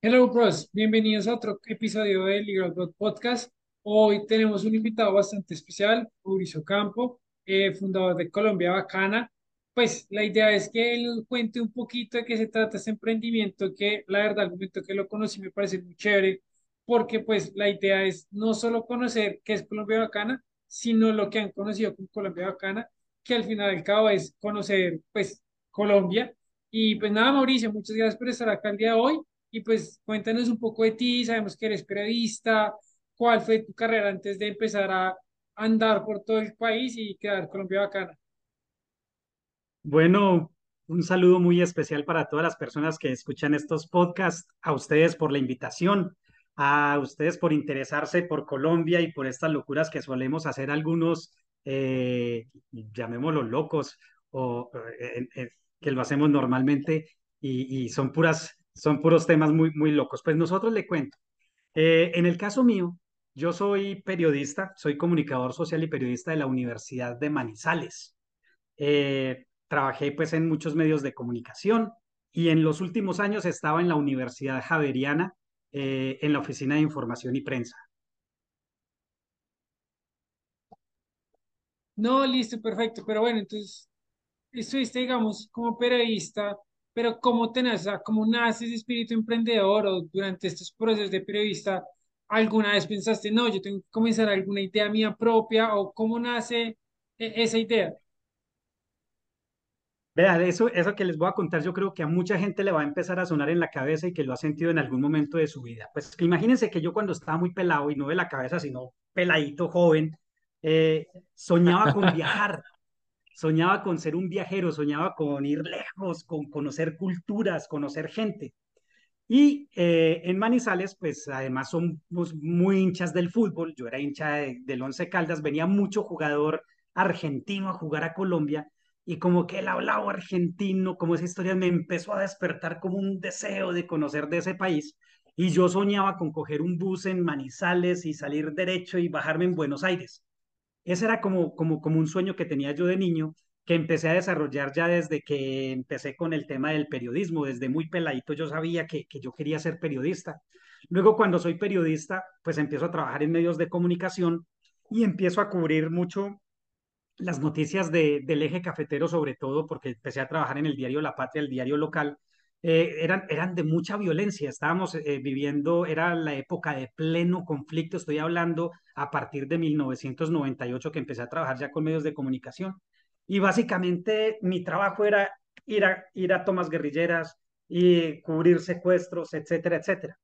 Hello, bros. Bienvenidos a otro episodio del Legal Blog Podcast. Hoy tenemos un invitado bastante especial, Mauricio Campo, eh, fundador de Colombia Bacana. Pues la idea es que él cuente un poquito de qué se trata este emprendimiento, que la verdad, al momento que lo conocí me parece muy chévere, porque pues la idea es no solo conocer qué es Colombia Bacana, sino lo que han conocido con Colombia Bacana, que al final del cabo es conocer pues Colombia. Y pues nada, Mauricio, muchas gracias por estar acá el día de hoy. Y pues cuéntanos un poco de ti, sabemos que eres periodista, cuál fue tu carrera antes de empezar a andar por todo el país y quedar Colombia bacana. Bueno, un saludo muy especial para todas las personas que escuchan estos podcasts, a ustedes por la invitación, a ustedes por interesarse por Colombia y por estas locuras que solemos hacer algunos, eh, llamémoslos locos, o eh, eh, que lo hacemos normalmente y son puras, son puros temas muy, muy locos. Pues nosotros le cuento. Eh, en el caso mío, yo soy periodista, soy comunicador social y periodista de la Universidad de Manizales. Eh, trabajé pues en muchos medios de comunicación y en los últimos años estaba en la Universidad Javeriana eh, en la Oficina de Información y Prensa. No, listo, perfecto. Pero bueno, entonces estuviste, digamos, como periodista, pero ¿cómo te nace, o sea, cómo nace ese espíritu emprendedor o durante estos procesos de periodista, alguna vez pensaste, no, yo tengo que comenzar alguna idea mía propia o cómo nace e- esa idea? Vean, eso, eso que les voy a contar, yo creo que a mucha gente le va a empezar a sonar en la cabeza y que lo ha sentido en algún momento de su vida. Pues imagínense que yo cuando estaba muy pelado y no de la cabeza, sino peladito, joven, eh, soñaba con viajar, soñaba con ser un viajero, soñaba con ir lejos, con conocer culturas, conocer gente. Y eh, en Manizales, pues además somos muy hinchas del fútbol, yo era hincha de- del Once Caldas, venía mucho jugador argentino a jugar a Colombia y como que el hablado argentino, como esa historia me empezó a despertar como un deseo de conocer de ese país y yo soñaba con coger un bus en Manizales y salir derecho y bajarme en Buenos Aires. Ese era como, como, como un sueño que tenía yo de niño, que empecé a desarrollar ya desde que empecé con el tema del periodismo. Desde muy peladito yo sabía que, que yo quería ser periodista. Luego, cuando soy periodista, pues empiezo a trabajar en medios de comunicación y empiezo a cubrir mucho las noticias de, del eje cafetero, sobre todo porque empecé a trabajar en el diario La Patria, el diario local, eh, eran, eran de mucha violencia. Estábamos eh, viviendo, era la época de pleno conflicto, estoy hablando a partir de 1998 que empecé a trabajar ya con medios de comunicación. Y básicamente mi trabajo era ir a, ir a tomas guerrilleras y cubrir secuestros, etcétera, etcétera.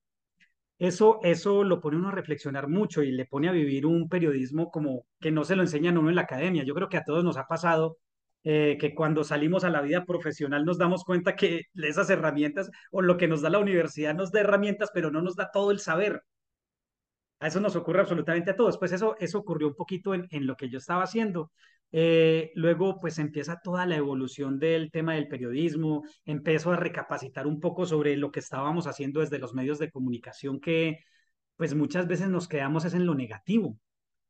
Eso, eso lo pone uno a reflexionar mucho y le pone a vivir un periodismo como que no se lo enseñan uno en la academia. Yo creo que a todos nos ha pasado eh, que cuando salimos a la vida profesional nos damos cuenta que esas herramientas o lo que nos da la universidad nos da herramientas, pero no nos da todo el saber. A eso nos ocurre absolutamente a todos. Pues eso, eso ocurrió un poquito en, en lo que yo estaba haciendo. Eh, luego, pues empieza toda la evolución del tema del periodismo, empiezo a recapacitar un poco sobre lo que estábamos haciendo desde los medios de comunicación, que pues muchas veces nos quedamos es en lo negativo,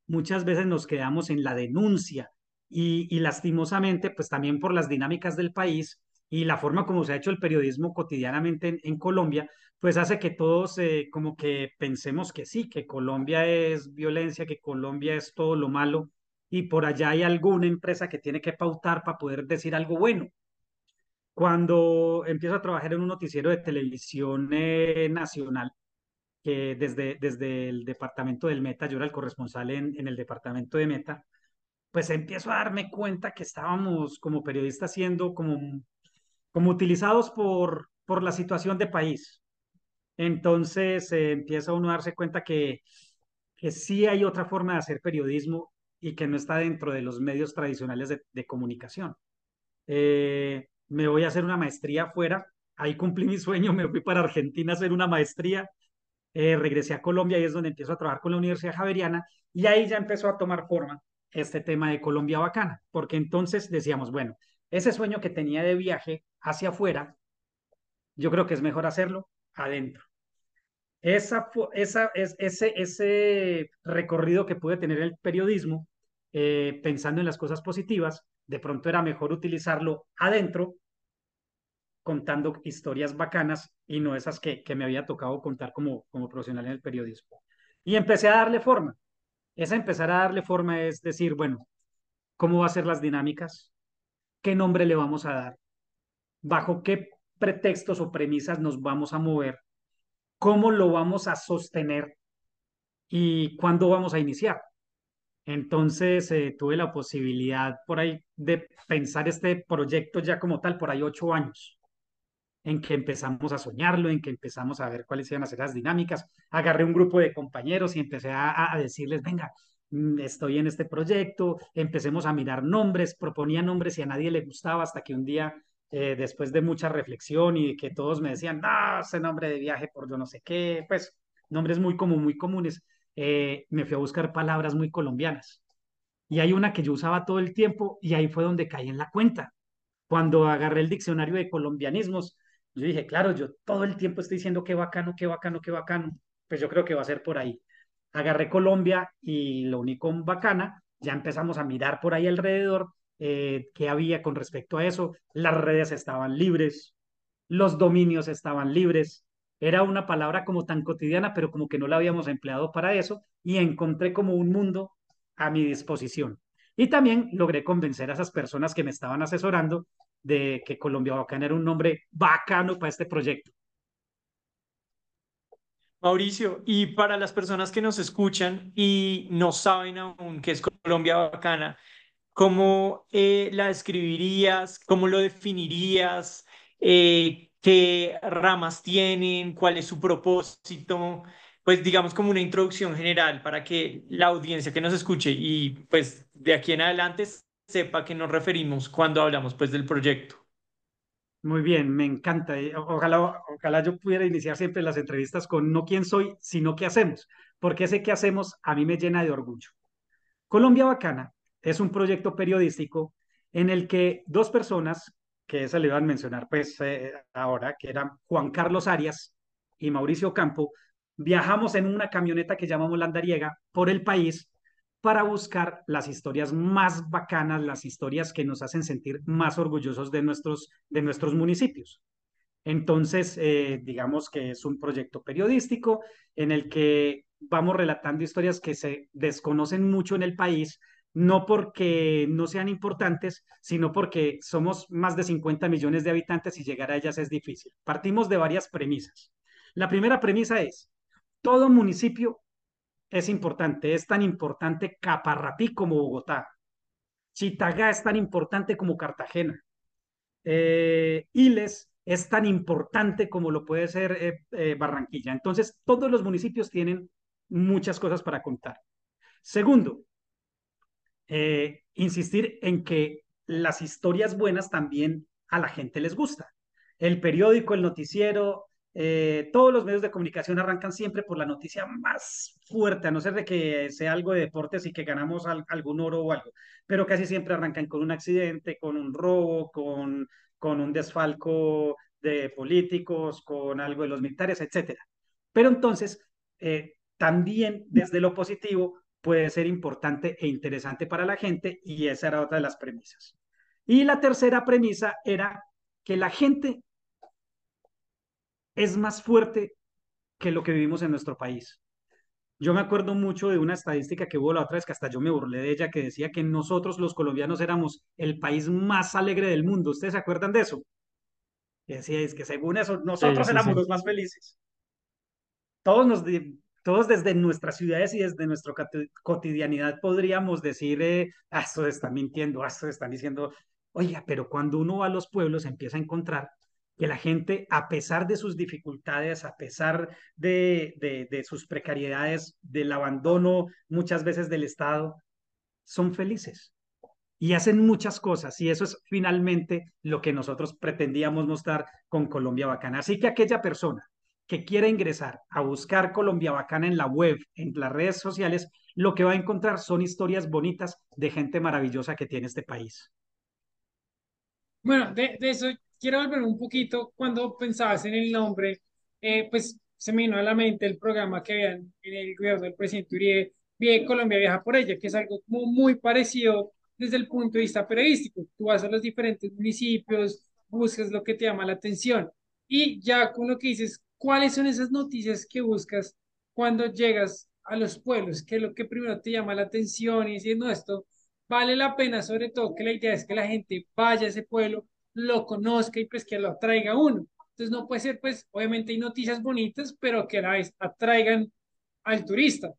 muchas veces nos quedamos en la denuncia y, lastimosamente, pues también por las dinámicas del país y la forma como se ha hecho el periodismo cotidianamente en, en Colombia, pues hace que todos eh, como que pensemos que sí, que Colombia es violencia, que Colombia es todo lo malo y por allá hay alguna empresa que tiene que pautar para poder decir algo bueno. Cuando empiezo a trabajar en un noticiero de televisión eh, nacional, que desde, desde el departamento del Meta, yo era el corresponsal en, en el departamento de Meta, pues empiezo a darme cuenta que estábamos como periodistas siendo como, como utilizados por, por la situación de país. Entonces eh, empieza uno a darse cuenta que, que sí hay otra forma de hacer periodismo y que no está dentro de los medios tradicionales de, comunicación. Eh, me voy a hacer una maestría afuera, ahí cumplí mi sueño, me fui para Argentina a hacer una maestría, eh, regresé a Colombia y es donde empiezo a trabajar con la Universidad Javeriana y ahí ya empezó a tomar forma este tema de Colombia Bacana, porque entonces decíamos, bueno, ese sueño que tenía de viaje hacia afuera, yo creo que es mejor hacerlo adentro. Esa, esa, es, ese, ese recorrido que pude tener el periodismo, eh, pensando en las cosas positivas, de pronto era mejor utilizarlo adentro contando historias bacanas y no esas que, que me había tocado contar como, como profesional en el periodismo. Y empecé a darle forma. Esa empezar a darle forma es decir, bueno, ¿cómo va a ser las dinámicas? ¿Qué nombre le vamos a dar? ¿Bajo qué pretextos o premisas nos vamos a mover? ¿Cómo lo vamos a sostener? ¿Y cuándo vamos a iniciar? Entonces eh, tuve la posibilidad por ahí de pensar este proyecto ya como tal por ahí ocho años, en que empezamos a soñarlo, en que empezamos a ver cuáles iban a ser las dinámicas. Agarré un grupo de compañeros y empecé a, decirles, venga, mm, estoy en este proyecto, empecemos a mirar nombres, proponía nombres y a nadie le gustaba hasta que un día, eh, después de mucha reflexión y que todos me decían, no, ese nombre de viaje por yo no sé qué, pues nombres muy como muy comunes eh, me fui a buscar palabras muy colombianas. Y hay una que yo usaba todo el tiempo y ahí fue donde caí en la cuenta. Cuando agarré el diccionario de colombianismos, yo dije, claro, yo todo el tiempo estoy diciendo qué bacano, qué bacano, qué bacano. Pues yo creo que va a ser por ahí. Agarré Colombia y lo único bacana, ya empezamos a mirar por ahí alrededor eh, qué había con respecto a eso. Las redes estaban libres, los dominios estaban libres, era una palabra como tan cotidiana, pero como que no la habíamos empleado para eso y encontré como un mundo a mi disposición. Y también logré convencer a esas personas que me estaban asesorando de que Colombia Bacana era un nombre bacano para este proyecto. Mauricio, y para las personas que nos escuchan y no saben aún qué es Colombia Bacana, ¿cómo eh, la describirías? ¿Cómo lo definirías? Eh, qué ramas tienen, cuál es su propósito, pues digamos como una introducción general para que la audiencia que nos escuche y pues de aquí en adelante sepa a qué nos referimos cuando hablamos pues del proyecto. Muy bien, me encanta. Ojalá, ojalá yo pudiera iniciar siempre las entrevistas con no quién soy, sino qué hacemos, porque ese qué hacemos a mí me llena de orgullo. Colombia Bacana es un proyecto periodístico en el que dos personas que se le iban a mencionar pues eh, ahora, que eran Juan Carlos Arias y Mauricio Campo, viajamos en una camioneta que llamamos Landariega por el país para buscar las historias más bacanas, las historias que nos hacen sentir más orgullosos de nuestros, de nuestros municipios. Entonces, eh, digamos que es un proyecto periodístico en el que vamos relatando historias que se desconocen mucho en el país, no porque no sean importantes, sino porque somos más de 50 millones de habitantes y llegar a ellas es difícil. Partimos de varias premisas. La primera premisa es, todo municipio es importante, es tan importante Caparratí como Bogotá. Chitagá es tan importante como Cartagena. Eh, Iles es tan importante como lo puede ser eh, eh, Barranquilla. Entonces, todos los municipios tienen muchas cosas para contar. Segundo, eh, insistir en que las historias buenas también a la gente les gusta. El periódico, el noticiero, eh, todos los medios de comunicación arrancan siempre por la noticia más fuerte, a no ser de que sea algo de deportes y que ganamos algún oro o algo, pero casi siempre arrancan con un accidente, con un robo, con, con un desfalco de políticos, con algo de los militares, etc. Pero entonces, eh, también desde lo positivo, puede ser importante e interesante para la gente y esa era otra de las premisas. Y la tercera premisa era que la gente es más fuerte que lo que vivimos en nuestro país. Yo me acuerdo mucho de una estadística que hubo la otra vez que hasta yo me burlé de ella, que decía que nosotros los colombianos éramos el país más alegre del mundo. ¿Ustedes se acuerdan de eso? Y decía, es que según eso, nosotros éramos los más felices. Todos nos, todos desde nuestras ciudades y desde nuestra cotidianidad podríamos decir, eh, ah, esto están mintiendo, ah, esto están diciendo, oiga, pero cuando uno va a los pueblos empieza a encontrar que la gente, a pesar de sus dificultades, a pesar de, de, sus precariedades, del abandono muchas veces del Estado, son felices y hacen muchas cosas y eso es finalmente lo que nosotros pretendíamos mostrar con Colombia Bacana. Así que aquella persona que quiera ingresar a buscar Colombia Bacana en la web, en las redes sociales, lo que va a encontrar son historias bonitas de gente maravillosa que tiene este país. Bueno, de, eso quiero volver un poquito. Cuando pensabas en el nombre, eh, pues se me vino a la mente el programa que habían en el gobierno del presidente Uribe, Bien Colombia Viaja por ella, que es algo como muy parecido desde el punto de vista periodístico. Tú vas a los diferentes municipios, buscas lo que te llama la atención. Y ya con lo que dices, ¿cuáles son esas noticias que buscas cuando llegas a los pueblos? ¿Qué es lo que primero te llama la atención? Y diciendo esto, vale la pena, sobre todo que la idea es que la gente vaya a ese pueblo, lo conozca y pues que lo atraiga uno. Entonces no puede ser, pues obviamente hay noticias bonitas, pero que atraigan al turista.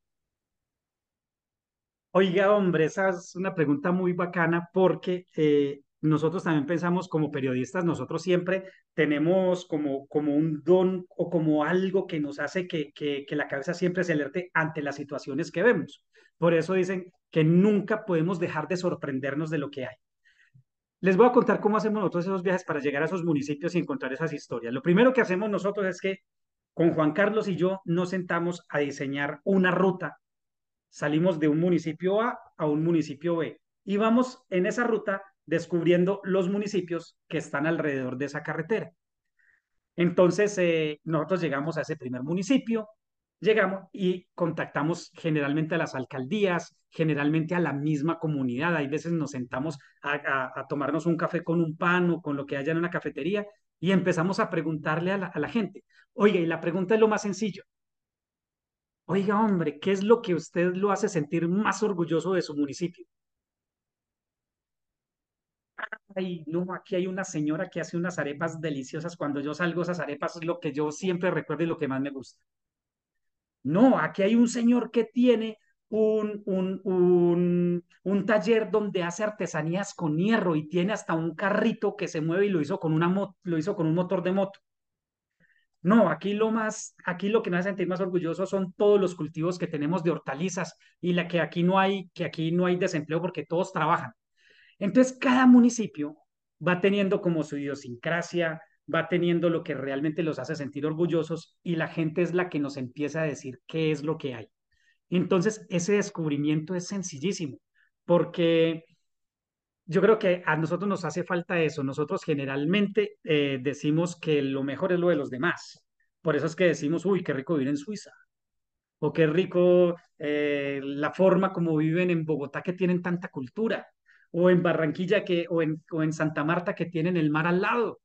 Oiga, hombre, esa es una pregunta muy bacana porque eh, nosotros también pensamos como periodistas, nosotros siempre tenemos como, como un don o como algo que nos hace que, que, que la cabeza siempre se alerte ante las situaciones que vemos. Por eso dicen que nunca podemos dejar de sorprendernos de lo que hay. Les voy a contar cómo hacemos nosotros esos viajes para llegar a esos municipios y encontrar esas historias. Lo primero que hacemos nosotros es que con Juan Carlos y yo nos sentamos a diseñar una ruta salimos de un municipio A a un municipio B y vamos en esa ruta descubriendo los municipios que están alrededor de esa carretera. Entonces, eh, nosotros llegamos a ese primer municipio, llegamos y contactamos generalmente a las alcaldías, generalmente a la misma comunidad. Hay veces nos sentamos a, tomarnos un café con un pan o con lo que haya en una cafetería y empezamos a preguntarle a la, a la gente. Oiga, y la pregunta es lo más sencillo. Oiga, hombre, ¿qué es lo que usted lo hace sentir más orgulloso de su municipio? Ay, no, aquí hay una señora que hace unas arepas deliciosas. Cuando yo salgo, esas arepas es lo que yo siempre recuerdo y lo que más me gusta. No, aquí hay un señor que tiene un, un, un, taller donde hace artesanías con hierro y tiene hasta un carrito que se mueve y lo hizo con, una lo hizo con un motor de moto. No, aquí lo más, aquí lo que nos hace sentir más orgullosos son todos los cultivos que tenemos de hortalizas y la que aquí no hay, que aquí no hay desempleo porque todos trabajan. Entonces, cada municipio va teniendo como su idiosincrasia, va teniendo lo que realmente los hace sentir orgullosos y la gente es la que nos empieza a decir qué es lo que hay. Entonces, ese descubrimiento es sencillísimo, porque yo creo que a nosotros nos hace falta eso. Nosotros generalmente eh, decimos que lo mejor es lo de los demás. Por eso es que decimos, uy, qué rico vivir en Suiza. O qué rico eh, la forma como viven en Bogotá que tienen tanta cultura. O en Barranquilla que, o, en, o en Santa Marta que tienen el mar al lado.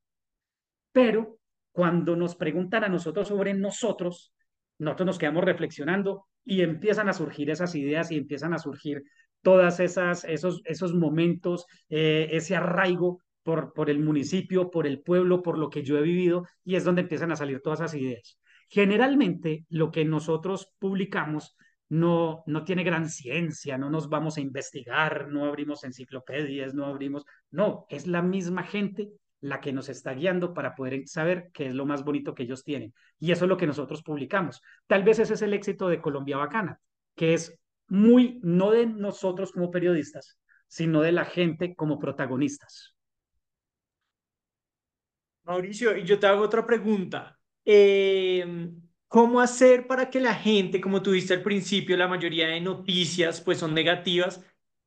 Pero cuando nos preguntan a nosotros sobre nosotros, nosotros nos quedamos reflexionando y empiezan a surgir esas ideas y empiezan a surgir todas esas esos esos momentos, eh, ese arraigo por, por el municipio, por el pueblo, por lo que yo he vivido y es donde empiezan a salir todas esas ideas. Generalmente lo que nosotros publicamos no, no tiene gran ciencia, no nos vamos a investigar, no abrimos enciclopedias, no abrimos, no, es la misma gente la que nos está guiando para poder saber qué es lo más bonito que ellos tienen. Y eso es lo que nosotros publicamos. Tal vez ese es el éxito de Colombia Bacana, que es muy, no de nosotros como periodistas, sino de la gente como protagonistas. Mauricio, y yo te hago otra pregunta. Eh, ¿Cómo hacer para que la gente, como tú viste al principio, la mayoría de noticias pues son negativas,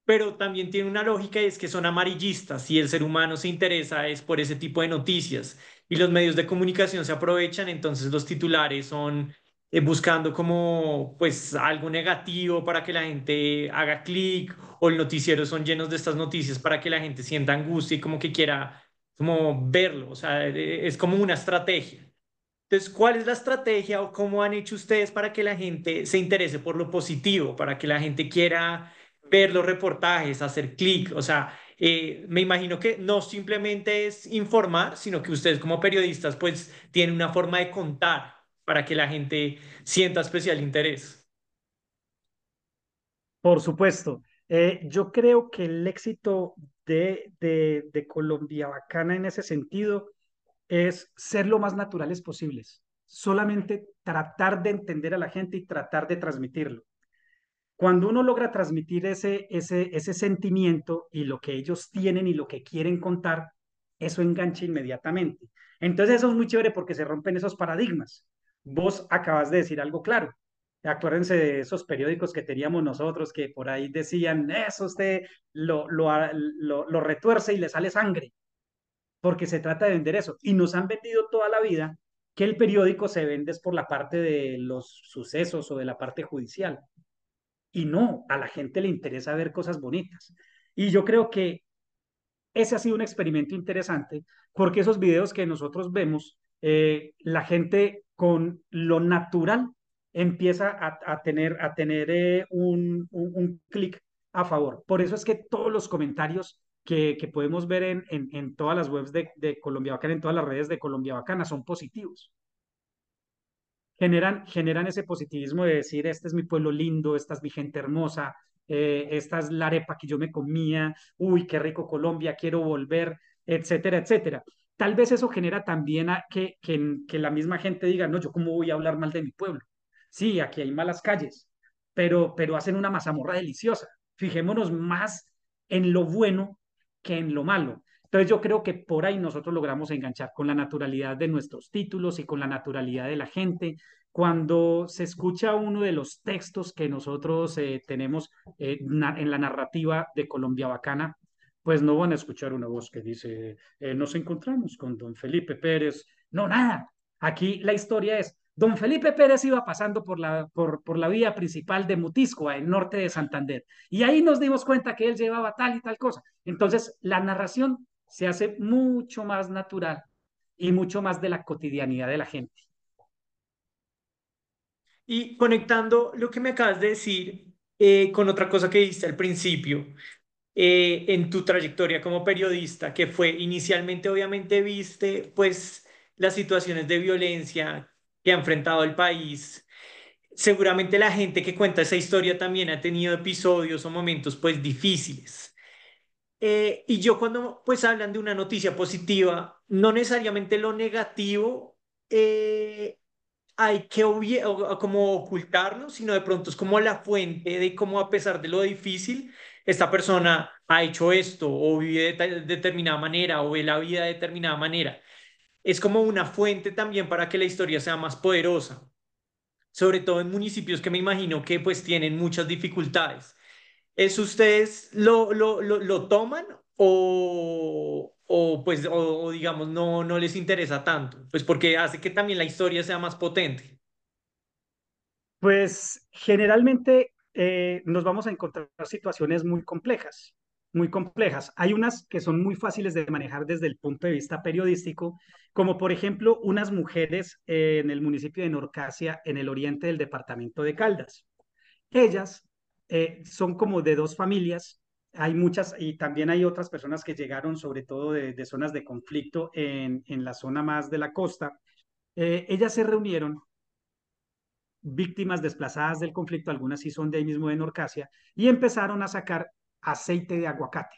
pero también tiene una lógica y es que son amarillistas y el ser humano se interesa es por ese tipo de noticias y los medios de comunicación se aprovechan, entonces los titulares son eh, buscando como pues algo negativo para que la gente haga clic o el noticiero son llenos de estas noticias para que la gente sienta angustia y como que quiera como verlo, o sea, eh, es como una estrategia. Entonces, ¿cuál es la estrategia o cómo han hecho ustedes para que la gente se interese por lo positivo, para que la gente quiera ver los reportajes, hacer clic? O sea, eh, me imagino que no simplemente es informar, sino que ustedes como periodistas pues tienen una forma de contar para que la gente sienta especial interés. Por supuesto. Eh, yo creo que el éxito de, de, de Colombia Bacana en ese sentido es ser lo más naturales posibles. Solamente tratar de entender a la gente y tratar de transmitirlo. Cuando uno logra transmitir ese, ese, sentimiento y lo que ellos tienen y lo que quieren contar, eso engancha inmediatamente. Entonces eso es muy chévere porque se rompen esos paradigmas vos acabas de decir algo claro. Acuérdense de esos periódicos que teníamos nosotros que por ahí decían, eso usted lo, lo, lo, lo retuerce y le sale sangre, porque se trata de vender eso. Y nos han vendido toda la vida que el periódico se vende por la parte de los sucesos o de la parte judicial. Y no, a la gente le interesa ver cosas bonitas. Y yo creo que ese ha sido un experimento interesante porque esos videos que nosotros vemos, eh, la gente con lo natural empieza a, tener, eh, un, un, clic a favor. Por eso es que todos los comentarios que, podemos ver en, todas las webs de Colombia Bacana, en todas las redes de Colombia Bacana, son positivos generan, generan ese positivismo de decir, este es mi pueblo lindo, esta es mi gente hermosa, eh, esta es la arepa que yo me comía, uy, qué rico Colombia, quiero volver, etcétera, etcétera. Tal vez eso genera también a que, que, que la misma gente diga, no, yo cómo voy a hablar mal de mi pueblo. Sí, aquí hay malas calles, pero, pero hacen una mazamorra deliciosa. Fijémonos más en lo bueno que en lo malo. Entonces yo creo que por ahí nosotros logramos enganchar con la naturalidad de nuestros títulos y con la naturalidad de la gente. Cuando se escucha uno de los textos que nosotros eh, tenemos eh, en la narrativa de Colombia Bacana, pues no van a escuchar una voz que dice, eh, nos encontramos con don Felipe Pérez. No, nada. Aquí la historia es, Don Felipe Pérez iba pasando por la, por, por la vía principal de Mutisco, el norte de Santander, y ahí nos dimos cuenta que él llevaba tal y tal cosa. Entonces, la narración se hace mucho más natural y mucho más de la cotidianidad de la gente. Y conectando lo que me acabas de decir eh, con otra cosa que dijiste al principio, eh, en tu trayectoria como periodista, que fue inicialmente, obviamente, viste pues las situaciones de violencia que ha enfrentado el país. Seguramente la gente que cuenta esa historia también ha tenido episodios o momentos pues difíciles. Eh, y yo cuando pues hablan de una noticia positiva, no necesariamente lo negativo eh, hay que como ocultarlo, sino de pronto es como la fuente de cómo a pesar de lo difícil, esta persona ha hecho esto o vive de determinada manera o ve la vida de determinada manera es como una fuente también para que la historia sea más poderosa, sobre todo en municipios que me imagino que pues tienen muchas dificultades. ¿Es ustedes lo, lo, lo, toman o, o pues o, digamos no, no les interesa tanto? Pues porque hace que también la historia sea más potente. Pues generalmente eh, nos vamos a encontrar situaciones muy complejas muy complejas. Hay unas que son muy fáciles de manejar desde el punto de vista periodístico, como por ejemplo unas mujeres en el municipio de Norcasia, en el oriente del departamento de Caldas. Ellas eh, son como de dos familias. Hay muchas y también hay otras personas que llegaron sobre todo de, zonas de conflicto en, en, la zona más de la costa. Eh, ellas se reunieron víctimas desplazadas del conflicto, algunas sí son de ahí mismo de Norcasia, y empezaron a sacar aceite de aguacate.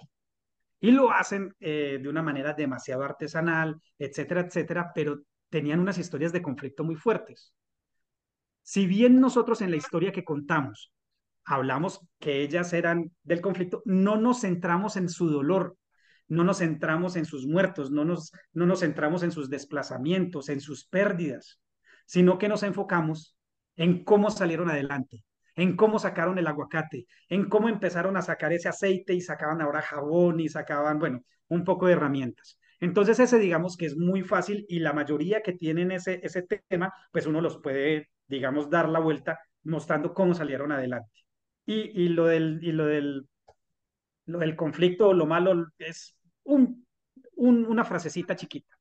Y lo hacen eh, de una manera demasiado artesanal, etcétera, etcétera, pero tenían unas historias de conflicto muy fuertes. Si bien nosotros en la historia que contamos hablamos que ellas eran del conflicto, no nos centramos en su dolor, no nos centramos en sus muertos, no nos, no nos centramos en sus desplazamientos, en sus pérdidas, sino que nos enfocamos en cómo salieron adelante, en cómo sacaron el aguacate, en cómo empezaron a sacar ese aceite y sacaban ahora jabón y sacaban, bueno, un poco de herramientas. Entonces ese digamos que es muy fácil y la mayoría que tienen ese, ese tema, pues uno los puede, digamos, dar la vuelta mostrando cómo salieron adelante. Y, y lo, del, y lo, del, lo conflicto, lo malo, es un, un, una frasecita chiquita.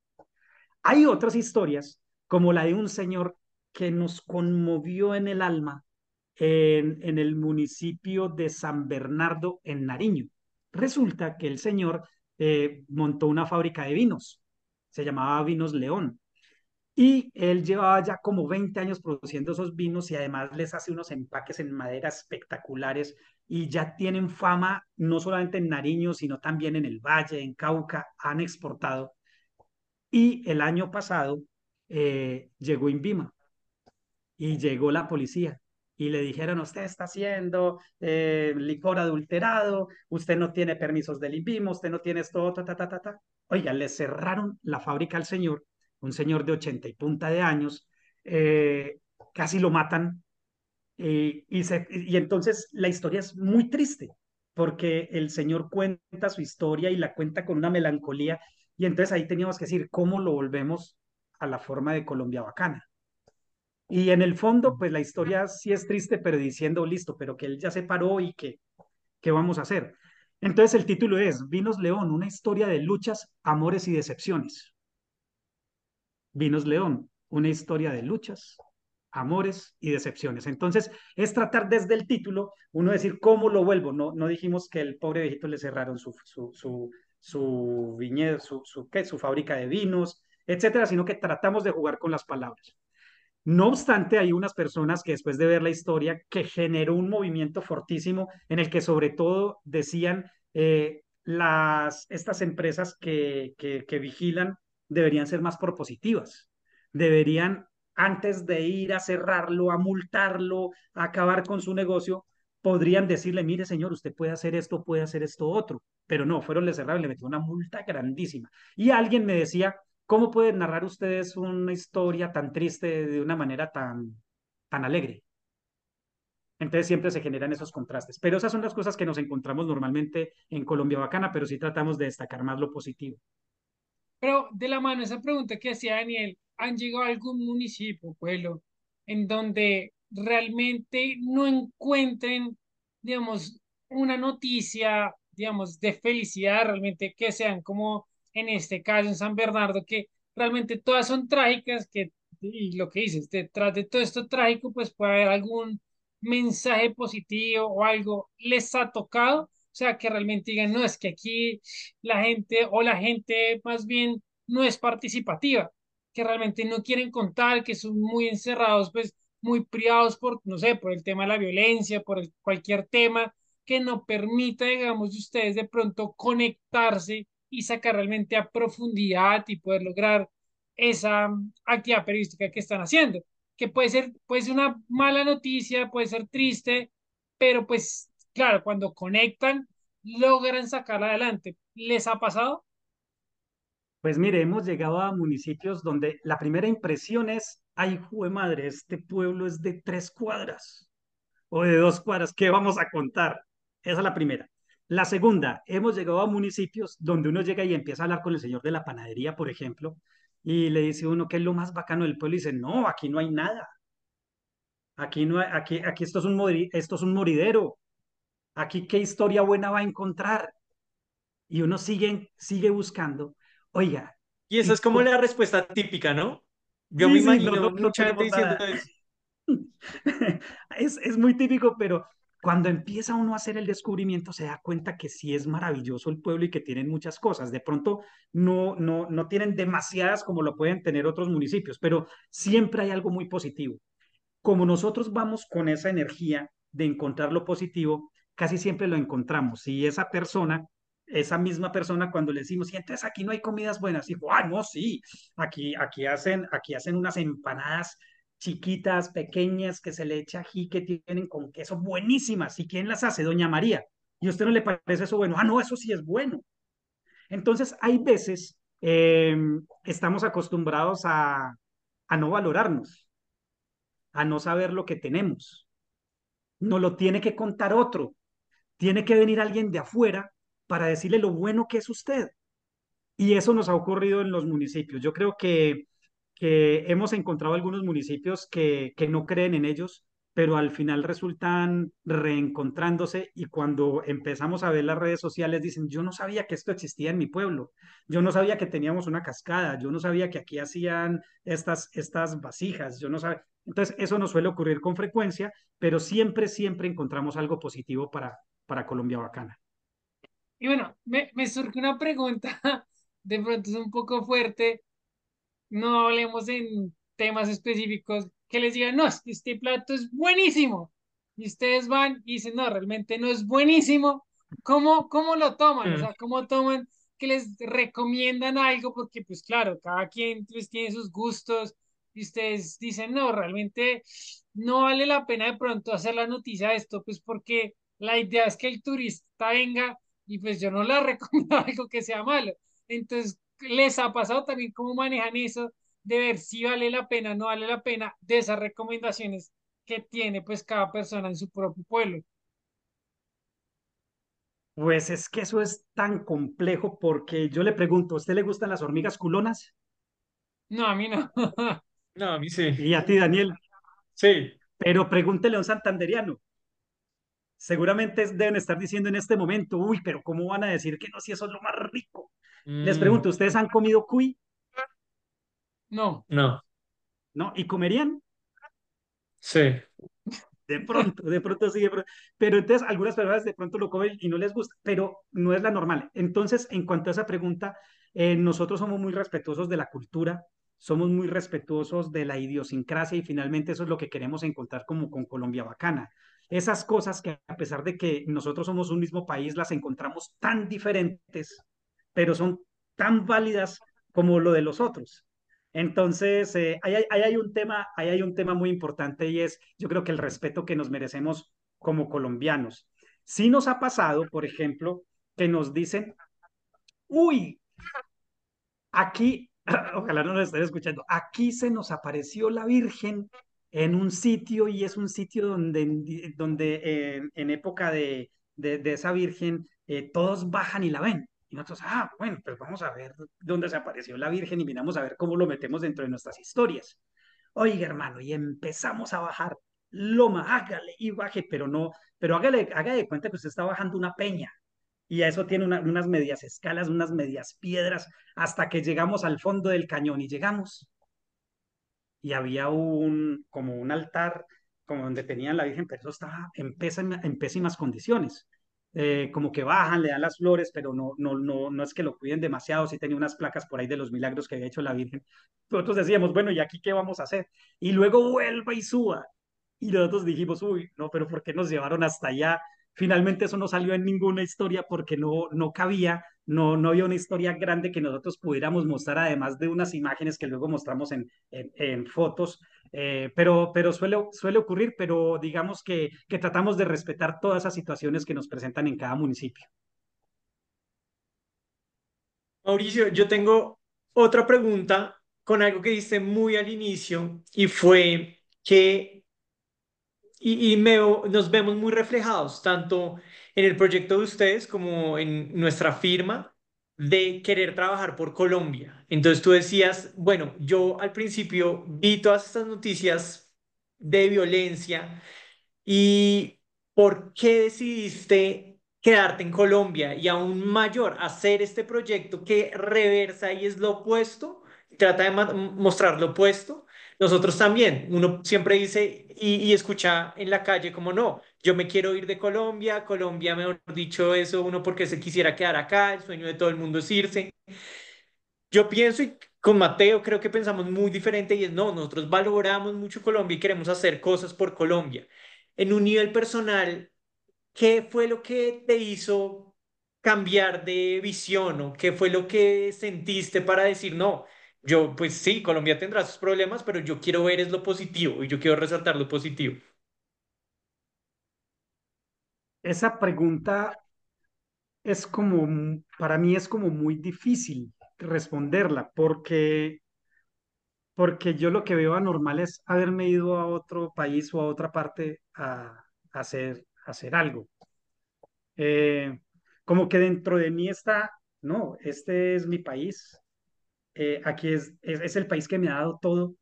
Hay otras historias, como la de un señor que nos conmovió en el alma en, el municipio de San Bernardo, en Nariño. Resulta que el señor eh, montó una fábrica de vinos, se llamaba Vinos León. Y él llevaba ya como 20 años produciendo esos vinos y además les hace unos empaques en madera espectaculares y ya tienen fama no solamente en Nariño, sino también en el Valle, en Cauca, han exportado. Y el año pasado eh, llegó Invima y llegó la policía y le dijeron, usted está haciendo eh, licor adulterado, usted no tiene permisos del INVIMO, usted no tiene esto, ta, ta, ta, ta, ta. Oiga, le cerraron la fábrica al señor, un señor de 80 y punta de años, eh, casi lo matan. y, y entonces la historia es muy triste, porque el señor cuenta su historia y la cuenta con una melancolía, y entonces ahí teníamos que decir, ¿cómo lo volvemos a la forma de Colombia bacana? Y en el fondo, pues la historia sí es triste, pero diciendo, listo, pero que él ya se paró y que, ¿qué vamos a hacer? Entonces el título es Vinos León, una historia de luchas, amores y decepciones. Vinos León, una historia de luchas, amores y decepciones. Entonces, es tratar desde el título, uno decir, ¿cómo lo vuelvo? No, no dijimos que el pobre viejito le cerraron su, su, su, su viñedo, su, su, ¿qué? su fábrica de vinos, etcétera, sino que tratamos de jugar con las palabras. No obstante, hay unas personas que después de ver la historia, que generó un movimiento fortísimo en el que sobre todo decían eh, las, estas empresas que, que, que vigilan deberían ser más propositivas, deberían antes de ir a cerrarlo, a multarlo, a acabar con su negocio, podrían decirle, mire señor, usted puede hacer esto, puede hacer esto otro, pero no, fueron le cerraron le metió una multa grandísima. Y alguien me decía, ¿cómo pueden narrar ustedes una historia tan triste de una manera tan, tan alegre? Entonces siempre se generan esos contrastes. Pero esas son las cosas que nos encontramos normalmente en Colombia Bacana, pero sí tratamos de destacar más lo positivo. Pero de la mano, esa pregunta que hacía Daniel, ¿han llegado a algún municipio, pueblo, en donde realmente no encuentren, digamos, una noticia, digamos, de felicidad, realmente que sean como en este caso en San Bernardo, que realmente todas son trágicas, que, y lo que dices, detrás de todo esto trágico, pues puede haber algún mensaje positivo o algo, ¿les ha tocado? O sea, que realmente digan, no, es que aquí la gente o la gente más bien no es participativa, que realmente no quieren contar, que son muy encerrados, pues muy privados por, no sé, por el tema de la violencia, por el, cualquier tema que no permita, digamos, de ustedes de pronto conectarse y sacar realmente a profundidad y poder lograr esa actividad periodística que están haciendo, que puede ser, puede ser una mala noticia, puede ser triste, pero pues claro, cuando conectan, logran sacarla adelante. ¿Les ha pasado? Pues mire, hemos llegado a municipios donde la primera impresión es, ay, jue madre, este pueblo es de tres cuadras o de dos cuadras, ¿qué vamos a contar? Esa es la primera. La segunda, hemos llegado a municipios donde uno llega y empieza a hablar con el señor de la panadería, por ejemplo, y le dice uno que es lo más bacano del pueblo y dice, no, aquí no hay nada. Aquí, no hay, aquí, aquí esto, es un esto es un moridero. Aquí qué historia buena va a encontrar. Y uno sigue, sigue buscando. Oiga. Y esa es como la respuesta típica, ¿no? Yo me imagino mucha gente diciendo eso. es, es muy típico, pero cuando empieza uno a hacer el descubrimiento se da cuenta que sí es maravilloso el pueblo y que tienen muchas cosas. De pronto no, no, no tienen demasiadas como lo pueden tener otros municipios, pero siempre hay algo muy positivo. Como nosotros vamos con esa energía de encontrar lo positivo, casi siempre lo encontramos. Y esa persona, esa misma persona, cuando le decimos, entonces aquí no hay comidas buenas, dijo, ah, no, sí, aquí, aquí, hacen, aquí hacen unas empanadas chiquitas, pequeñas, que se le echa ají, que tienen con queso, buenísimas. ¿Y quién las hace? Doña María. ¿Y a usted no le parece eso bueno? Ah, no, eso sí es bueno. Entonces, hay veces eh, estamos acostumbrados a, a no valorarnos, a no saber lo que tenemos. No lo tiene que contar otro. Tiene que venir alguien de afuera para decirle lo bueno que es usted. Y eso nos ha ocurrido en los municipios. Yo creo que, que hemos encontrado algunos municipios que, que no creen en ellos, pero al final resultan reencontrándose y cuando empezamos a ver las redes sociales dicen, yo no sabía que esto existía en mi pueblo, yo no sabía que teníamos una cascada, yo no sabía que aquí hacían estas, estas vasijas, yo no sabía. Entonces, eso nos suele ocurrir con frecuencia, pero siempre, siempre encontramos algo positivo para, para Colombia Bacana. Y bueno, me, me surge una pregunta, de pronto es un poco fuerte, no hablemos en temas específicos, que les digan, no, este plato es buenísimo. Y ustedes van y dicen, no, realmente no es buenísimo. ¿Cómo, cómo lo toman? O sea. ¿cómo toman que les recomiendan algo? Porque, pues claro, cada quien pues, tiene sus gustos y ustedes dicen, no, realmente no vale la pena de pronto hacer la noticia de esto, pues porque la idea es que el turista venga y pues yo no le recomiendo algo que sea malo. Entonces, ¿les ha pasado también cómo manejan eso? De ver si vale la pena, no vale la pena, de esas recomendaciones que tiene pues cada persona en su propio pueblo. Pues es que eso es tan complejo porque yo le pregunto, ¿a usted le gustan las hormigas culonas? No, a mí no. no, a mí sí. ¿Y a ti, Daniel? Sí. Pero pregúntele a un santanderiano seguramente deben estar diciendo en este momento, uy, pero ¿cómo van a decir que no si eso es lo más rico? Les Mm, pregunto, ¿ustedes han comido cuy? No, no, ¿No? ¿Y comerían? sí. De pronto, de pronto sí, de pronto. Pero entonces algunas personas de pronto lo comen y no les gusta, pero no es la normal. Entonces, en cuanto a esa pregunta, eh, nosotros somos muy respetuosos de la cultura, somos muy respetuosos de la idiosincrasia y finalmente eso es lo que queremos encontrar como con Colombia Bacana. Esas cosas que a pesar de que nosotros somos un mismo país, las encontramos tan diferentes, pero son tan válidas como lo de los otros. Entonces, eh, ahí, hay, hay un tema, ahí hay un tema muy importante y es, yo creo que el respeto que nos merecemos como colombianos. Sí nos ha pasado, por ejemplo, que nos dicen, uy, aquí, ojalá no nos estén escuchando, aquí se nos apareció la Virgen en un sitio y es un sitio donde, donde eh, en época de, de, de esa Virgen eh, todos bajan y la ven. Y nosotros, ah, bueno, pues vamos a ver dónde se apareció la Virgen y miramos a ver cómo lo metemos dentro de nuestras historias. Oiga, hermano, y empezamos a bajar loma, hágale y baje, pero no, pero hágale, hágale de cuenta que usted está bajando una peña y a eso tiene una, unas medias escalas, unas medias piedras, hasta que llegamos al fondo del cañón y llegamos y había un, como un altar, como donde tenían la Virgen, pero eso estaba en, en pésimas condiciones. Eh, como que bajan, le dan las flores, pero no, no, no, no es que lo cuiden demasiado, sí tenía unas placas por ahí de los milagros que había hecho la Virgen. Nosotros decíamos, bueno, ¿y aquí qué vamos a hacer? Y luego vuelva y suba. Y nosotros dijimos, uy, no, pero ¿por qué nos llevaron hasta allá? Finalmente eso no salió en ninguna historia porque no, no cabía, no, no había una historia grande que nosotros pudiéramos mostrar, además de unas imágenes que luego mostramos en, en, fotos. Eh, pero pero suele, suele ocurrir, pero digamos que, que tratamos de respetar todas esas situaciones que nos presentan en cada municipio. Mauricio, yo tengo otra pregunta con algo que diste muy al inicio y fue que y, me- nos vemos muy reflejados tanto en el proyecto de ustedes como en nuestra firma de querer trabajar por Colombia. Entonces tú decías, bueno, yo al principio vi todas estas noticias de violencia y ¿por qué decidiste quedarte en Colombia y aún mayor hacer este proyecto que reversa y es lo opuesto? Trata de mostrar lo opuesto. Nosotros también, uno siempre dice y, escucha en la calle como no, yo me quiero ir de Colombia, Colombia, mejor dicho eso, uno porque se quisiera quedar acá, el sueño de todo el mundo es irse. Yo pienso y con Mateo creo que pensamos muy diferente y es no, nosotros valoramos mucho Colombia y queremos hacer cosas por Colombia. En un nivel personal, ¿qué fue lo que te hizo cambiar de visión o qué fue lo que sentiste para decir no? Yo, pues sí, Colombia tendrá sus problemas, pero yo quiero ver es lo positivo y yo quiero resaltar lo positivo. Esa pregunta es como, para mí es como muy difícil responderla, porque, porque yo lo que veo anormal es haberme ido a otro país o a otra parte a, hacer, hacer algo. Eh, como que dentro de mí está, no, este es mi país, eh, aquí es, es, el país que me ha dado todo,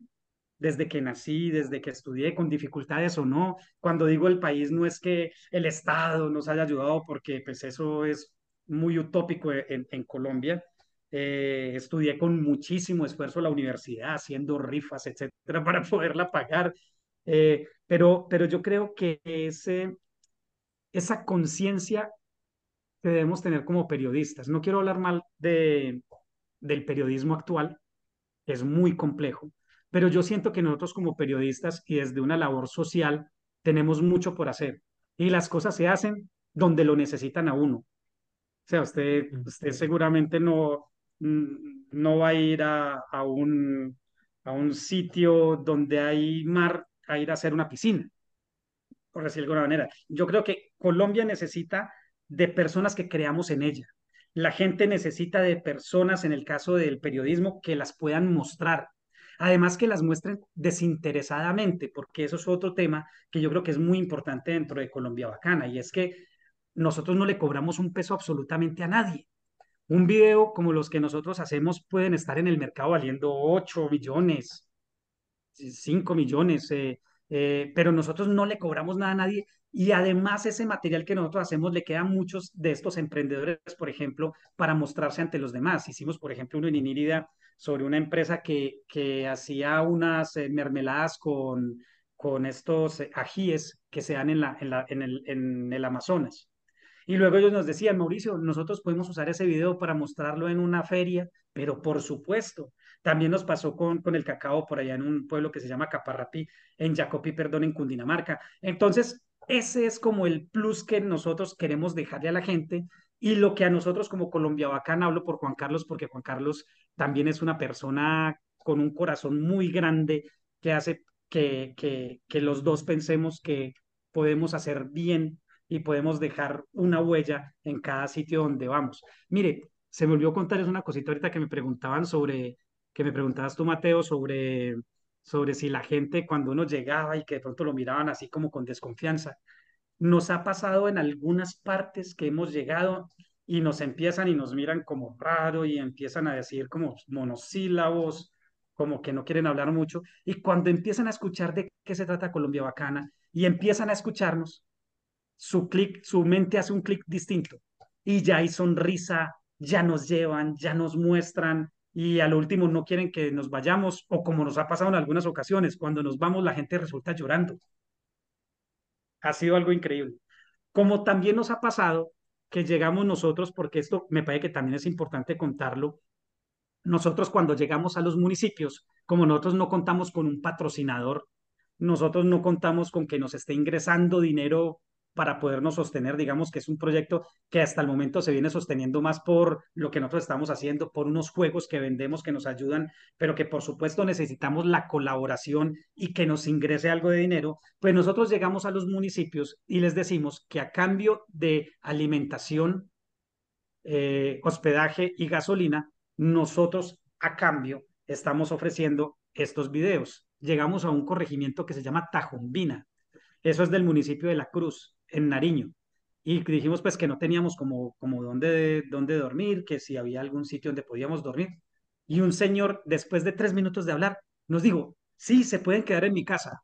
desde que nací, desde que estudié, con dificultades o no. Cuando digo el país, no es que el Estado nos haya ayudado, porque pues eso es muy utópico e, en, en Colombia. Eh, estudié con muchísimo esfuerzo la universidad, haciendo rifas, etcétera, para poderla pagar. Eh, pero, pero yo creo que ese, esa conciencia que debemos tener como periodistas, no quiero hablar mal de, del periodismo actual, es muy complejo, pero yo siento que nosotros como periodistas y desde una labor social tenemos mucho por hacer y las cosas se hacen donde lo necesitan a uno. O sea, usted, usted seguramente no, mm, no va a ir a, a un, a un sitio donde hay mar a ir a hacer una piscina por decirlo de alguna manera. Yo creo que Colombia necesita de personas que creamos en ella. La gente necesita de personas, en el caso del periodismo, que las puedan mostrar. Además que las muestren desinteresadamente, porque eso es otro tema que yo creo que es muy importante dentro de Colombia Bacana, y es que nosotros no le cobramos un peso absolutamente a nadie. Un video como los que nosotros hacemos pueden estar en el mercado valiendo 8 millones, 5 millones, eh, eh, pero nosotros no le cobramos nada a nadie Y además ese material que nosotros hacemos le queda a muchos de estos emprendedores, por ejemplo, para mostrarse ante los demás. Hicimos, por ejemplo, uno en Inírida sobre una empresa que, que hacía unas eh, mermeladas con, con estos eh, ajíes que se dan en, la, en, la, en, el, en el Amazonas. Y luego ellos nos decían, Mauricio, nosotros podemos usar ese video para mostrarlo en una feria, pero por supuesto, también nos pasó con, con el cacao por allá en un pueblo que se llama Caparrapí, en Jacopí, perdón, en Cundinamarca. Entonces, ese es como el plus que nosotros queremos dejarle a la gente y lo que a nosotros como Colombia Bacana, hablo por Juan Carlos, porque Juan Carlos también es una persona con un corazón muy grande que hace que, que, que los dos pensemos que podemos hacer bien y podemos dejar una huella en cada sitio donde vamos. Mire, se me olvidó contarles una cosita ahorita que me preguntaban sobre, que me preguntabas tú, Mateo, sobre, sobre si la gente cuando uno llegaba y que de pronto lo miraban así como con desconfianza. Nos ha pasado en algunas partes que hemos llegado y nos empiezan y nos miran como raro y empiezan a decir como monosílabos, como que no quieren hablar mucho. Y cuando empiezan a escuchar de qué se trata Colombia Bacana y empiezan a escucharnos, su clic, su mente hace un clic distinto y ya hay sonrisa, ya nos llevan, ya nos muestran y al último no quieren que nos vayamos o como nos ha pasado en algunas ocasiones, cuando nos vamos la gente resulta llorando. Ha sido algo increíble. Como también nos ha pasado que llegamos nosotros, porque esto me parece que también es importante contarlo, nosotros cuando llegamos a los municipios, como nosotros no contamos con un patrocinador, nosotros no contamos con que nos esté ingresando dinero para podernos sostener, digamos que es un proyecto que hasta el momento se viene sosteniendo más por lo que nosotros estamos haciendo, por unos juegos que vendemos que nos ayudan, pero que por supuesto necesitamos la colaboración y que nos ingrese algo de dinero, pues nosotros llegamos a los municipios y les decimos que a cambio de alimentación, eh, hospedaje y gasolina, nosotros a cambio estamos ofreciendo estos videos. Llegamos a un corregimiento que se llama Tajumbina. Eso es del municipio de La Cruz en Nariño. Y dijimos pues que no teníamos como, como dónde, dónde dormir, que si había algún sitio donde podíamos dormir. Y un señor, después de tres minutos de hablar, nos dijo, sí, se pueden quedar en mi casa.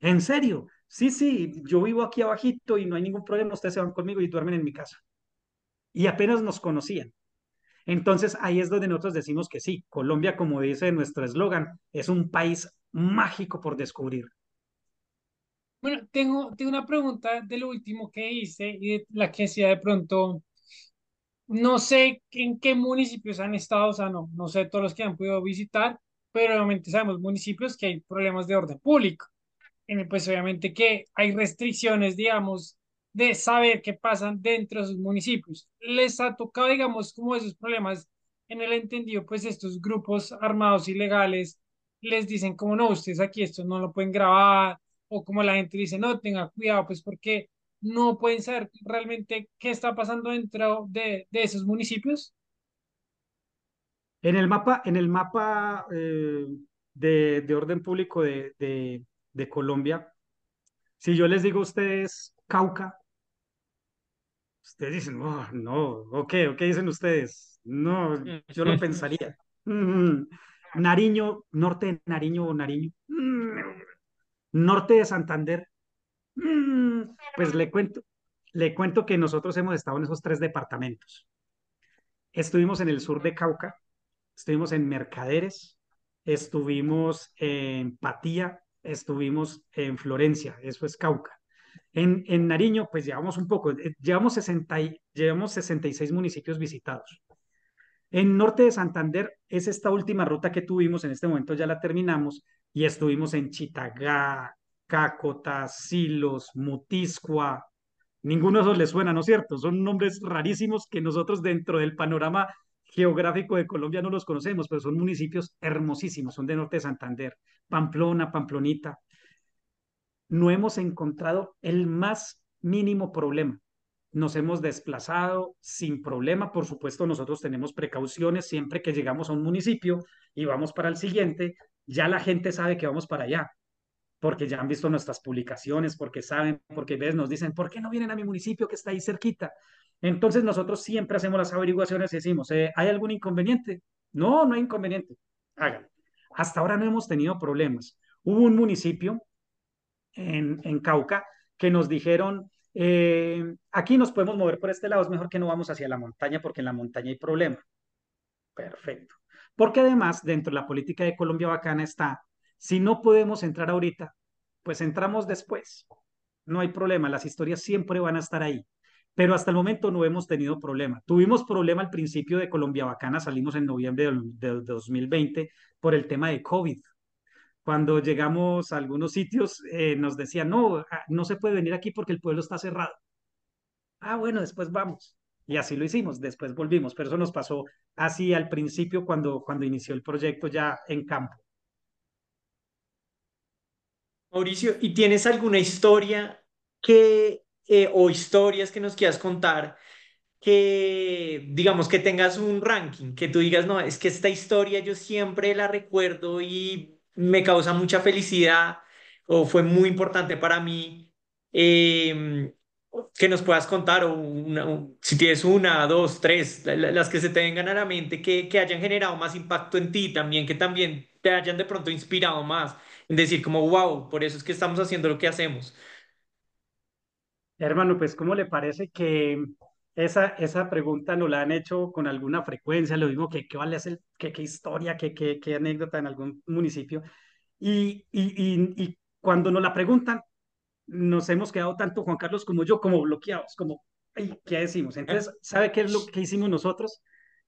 ¿En serio? Sí, sí, yo vivo aquí abajito y no hay ningún problema, ustedes se van conmigo y duermen en mi casa. Y apenas nos conocían. Entonces ahí es donde nosotros decimos que sí, Colombia, como dice nuestro eslogan, es un país mágico por descubrir. Bueno, tengo, tengo una pregunta de lo último que hice y de la que decía de pronto, no sé en qué municipios han estado, o sea, no, no sé todos los que han podido visitar, pero obviamente sabemos municipios que hay problemas de orden público. Pues obviamente que hay restricciones, digamos, de saber qué pasan dentro de sus municipios. Les ha tocado, digamos, como esos problemas en el entendido, pues estos grupos armados ilegales les dicen como no, ustedes aquí esto no lo pueden grabar, o como la gente dice, no, tenga cuidado, pues porque no pueden saber realmente qué está pasando dentro de, de esos municipios. En el mapa, en el mapa eh, de, de, orden público de, de, de, Colombia, si yo les digo a ustedes Cauca, ustedes dicen, oh, no, ok, ok, dicen ustedes, no, yo lo pensaría. Mm, Nariño, norte de Nariño o Nariño, mm, Norte de Santander, mm, pues le cuento, le cuento que nosotros hemos estado en esos tres departamentos. Estuvimos en el sur de Cauca, estuvimos en Mercaderes, estuvimos en Patía, estuvimos en Florencia, eso es Cauca. En, en Nariño, pues llevamos un poco, eh, llevamos, 60 y, llevamos 66 municipios visitados. En norte de Santander es esta última ruta que tuvimos, en este momento ya la terminamos, y estuvimos en Chitagá, Cácota, Silos, Mutiscua. Ninguno de esos les suena, ¿no es cierto? Son nombres rarísimos que nosotros dentro del panorama geográfico de Colombia no los conocemos, pero son municipios hermosísimos, son de norte de Santander, Pamplona, Pamplonita. No hemos encontrado el más mínimo problema. Nos hemos desplazado sin problema. Por supuesto, nosotros tenemos precauciones siempre que llegamos a un municipio y vamos para el siguiente ya la gente sabe que vamos para allá, porque ya han visto nuestras publicaciones, porque saben, porque ves, nos dicen, ¿por qué no vienen a mi municipio que está ahí cerquita? Entonces nosotros siempre hacemos las averiguaciones y decimos, eh, ¿hay algún inconveniente? No, no hay inconveniente. Háganlo. Hasta ahora no hemos tenido problemas. Hubo un municipio en, en Cauca que nos dijeron, eh, aquí nos podemos mover por este lado, es mejor que no vamos hacia la montaña porque en la montaña hay problema. Perfecto. Porque además, dentro de la política de Colombia Bacana está, si no podemos entrar ahorita, pues entramos después. No hay problema, las historias siempre van a estar ahí. Pero hasta el momento no hemos tenido problema. Tuvimos problema al principio de Colombia Bacana, salimos en noviembre de 2020 por el tema de COVID. Cuando llegamos a algunos sitios eh, nos decían, no, ah, no se puede venir aquí porque el pueblo está cerrado. Ah, bueno, después vamos. Y así lo hicimos, después volvimos, pero eso nos pasó así al principio cuando, cuando inició el proyecto ya en campo. Mauricio, ¿y tienes alguna historia que, eh, o historias que nos quieras contar que, digamos, que tengas un ranking, que tú digas, no, es que esta historia yo siempre la recuerdo y me causa mucha felicidad o fue muy importante para mí? Eh, que nos puedas contar, o si tienes una, dos, tres, las que se te vengan a la mente, que, que hayan generado más impacto en ti también, que también te hayan de pronto inspirado más, en decir como, wow, por eso es que estamos haciendo lo que hacemos. Hermano, pues, ¿cómo le parece que esa, esa pregunta nos la han hecho con alguna frecuencia? Lo mismo que qué vale hacer, qué, qué historia, qué, qué, qué anécdota en algún municipio. Y, y, y, y cuando nos la preguntan, nos hemos quedado tanto Juan Carlos como yo como bloqueados, como, ¿qué decimos? Entonces, ¿sabe qué es lo que hicimos nosotros?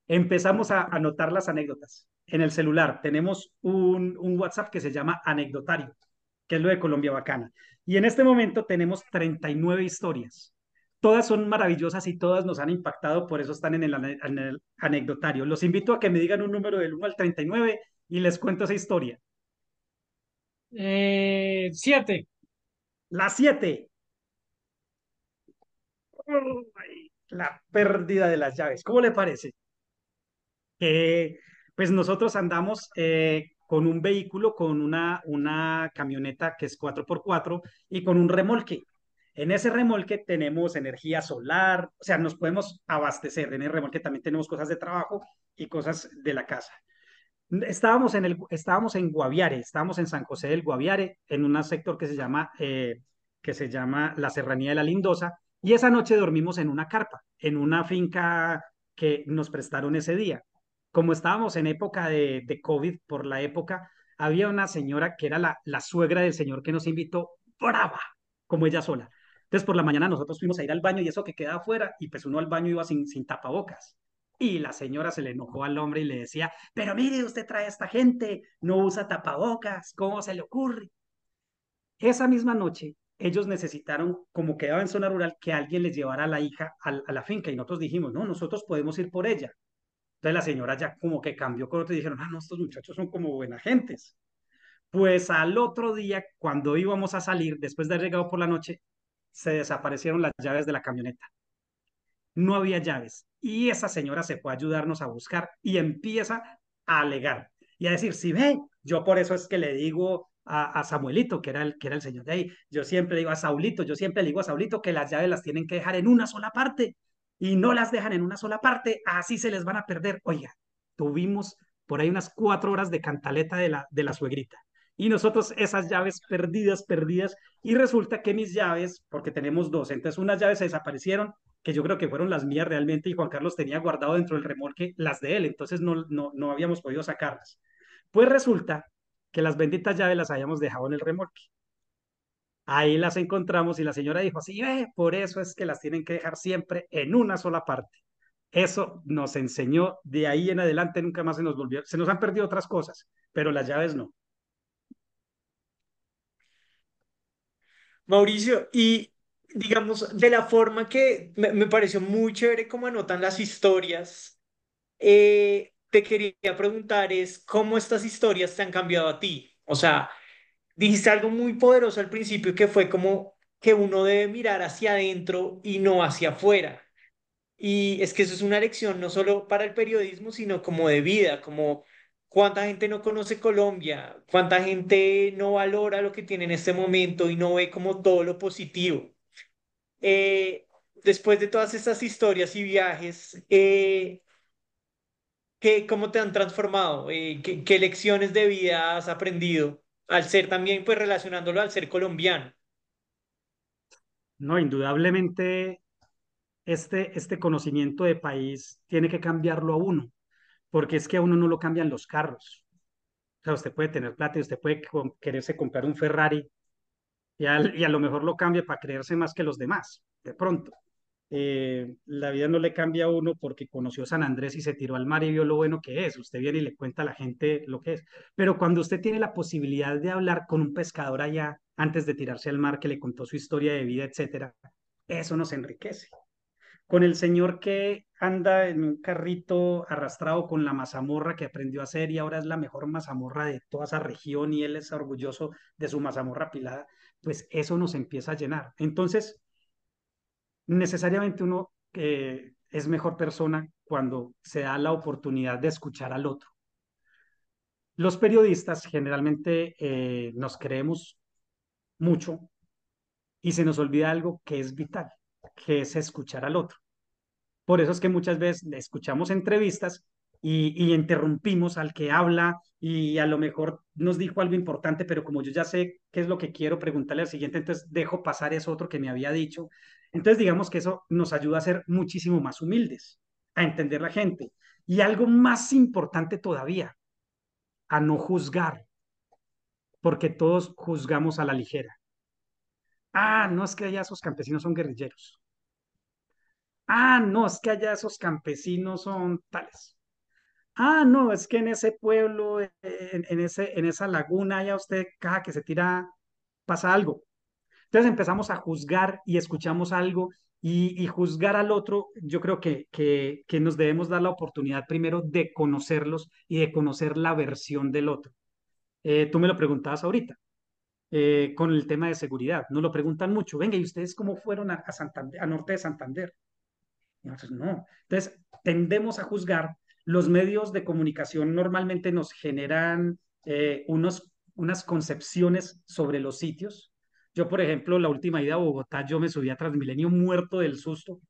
Empezamos a anotar las anécdotas en el celular. Tenemos un, WhatsApp que se llama Anecdotario, que es lo de Colombia Bacana. Y en este momento tenemos 39 historias. Todas son maravillosas y todas nos han impactado, por eso están en el, en anecdotario. Los invito a que me digan un número del 1 al 39 y les cuento esa historia. Eh, siete. La 7. La pérdida de las llaves. ¿Cómo le parece? pues nosotros andamos eh, con un vehículo, con una, una camioneta que es 4x4 y con un remolque. En ese remolque tenemos energía solar, o sea, nos podemos abastecer. En el remolque también tenemos cosas de trabajo y cosas de la casa. Estábamos en, el, estábamos en Guaviare, estábamos en San José del Guaviare, en un sector que se llama, eh, que se llama la Serranía de la Lindosa, y esa noche dormimos en una carpa, en una finca que nos prestaron ese día. Como estábamos en época de, de COVID, por la época, había una señora que era la, la suegra del señor que nos invitó, brava, como ella sola. Entonces, por la mañana nosotros fuimos a ir al baño y eso que queda afuera, y pues uno al baño iba sin, sin tapabocas. Y la señora se le enojó al hombre y le decía, pero mire, usted trae a esta gente, no usa tapabocas, ¿cómo se le ocurre? Esa misma noche, ellos necesitaron, como quedaba en zona rural, que alguien les llevara a la hija a, la finca y nosotros dijimos, no, nosotros podemos ir por ella. Entonces la señora ya como que cambió con otro y dijeron, ah, no, estos muchachos son como buena gentes. Pues al otro día, cuando íbamos a salir, después de haber llegado por la noche, se desaparecieron las llaves de la camioneta. No había llaves y esa señora se fue a ayudarnos a buscar y empieza a alegar y a decir, si ve, yo por eso es que le digo a, Samuelito, que era, el, que era el señor de ahí, yo siempre digo a Saulito, yo siempre le digo a Saulito que las llaves las tienen que dejar en una sola parte y no las dejan en una sola parte, así se les van a perder. Oiga, tuvimos por ahí unas cuatro horas de cantaleta de la, de la suegrita. Y nosotros esas llaves perdidas, perdidas, y resulta que mis llaves, porque tenemos dos, entonces unas llaves se desaparecieron que yo creo que fueron las mías realmente y Juan Carlos tenía guardado dentro del remolque las de él, entonces no, no, no habíamos podido sacarlas. Pues resulta que las benditas llaves las habíamos dejado en el remolque. Ahí las encontramos y la señora dijo, sí, ve, por eso es que las tienen que dejar siempre en una sola parte. Eso nos enseñó, de ahí en adelante nunca más se nos volvió, se nos han perdido otras cosas, pero las llaves no. Mauricio, y digamos, de la forma que me, pareció muy chévere cómo anotan las historias, eh, te quería preguntar es cómo estas historias te han cambiado a ti. O sea, dijiste algo muy poderoso al principio que fue como que uno debe mirar hacia adentro y no hacia afuera. Y es que eso es una lección no solo para el periodismo, sino como de vida, como cuánta gente no conoce Colombia, cuánta gente no valora lo que tiene en este momento y no ve como todo lo positivo. Eh, después de todas estas historias y viajes, eh, ¿qué, ¿cómo te han transformado? Eh, ¿qué, ¿qué, lecciones de vida has aprendido al ser también, pues relacionándolo al ser colombiano? No, indudablemente este, este conocimiento de país tiene que cambiarlo a uno, porque es que a uno no lo cambian los carros. O sea, usted puede tener plata y usted puede quererse comprar un Ferrari y a, lo mejor lo cambia para creerse más que los demás, de pronto. Eh, la vida no le cambia a uno porque conoció San Andrés y se tiró al mar y vio lo bueno que es. Usted viene y le cuenta a la gente lo que es. Pero cuando usted tiene la posibilidad de hablar con un pescador allá antes de tirarse al mar que le contó su historia de vida, etcétera, eso nos enriquece. Con el señor que anda en un carrito arrastrado con la mazamorra que aprendió a hacer y ahora es la mejor mazamorra de toda esa región y él es orgulloso de su mazamorra pilada, pues eso nos empieza a llenar. Entonces, necesariamente uno eh, es mejor persona cuando se da la oportunidad de escuchar al otro. Los periodistas generalmente eh, nos creemos mucho y se nos olvida algo que es vital, que es escuchar al otro. Por eso es que muchas veces escuchamos entrevistas y, interrumpimos al que habla y a lo mejor nos dijo algo importante, pero como yo ya sé qué es lo que quiero preguntarle al siguiente, entonces dejo pasar eso otro que me había dicho. Entonces digamos que eso nos ayuda a ser muchísimo más humildes, a entender la gente. Y algo más importante todavía, a no juzgar, porque todos juzgamos a la ligera. Ah, no es que allá esos campesinos son guerrilleros. Ah, no, es que allá esos campesinos son tales. Ah, no, es que en ese pueblo, en, ese, en esa laguna, ya usted cada que se tira pasa algo. Entonces empezamos a juzgar y escuchamos algo y, juzgar al otro, yo creo que, que, nos debemos dar la oportunidad primero de conocerlos y de conocer la versión del otro. Eh, tú me lo preguntabas ahorita. Eh, con el tema de seguridad, nos lo preguntan mucho. Venga, ¿y ustedes cómo fueron a, a norte de Santander? No. Entonces, tendemos a juzgar los medios de comunicación normalmente nos generan eh, unos, unas concepciones sobre los sitios. Yo, por ejemplo, la última ida a Bogotá, yo me subí a Transmilenio muerto del susto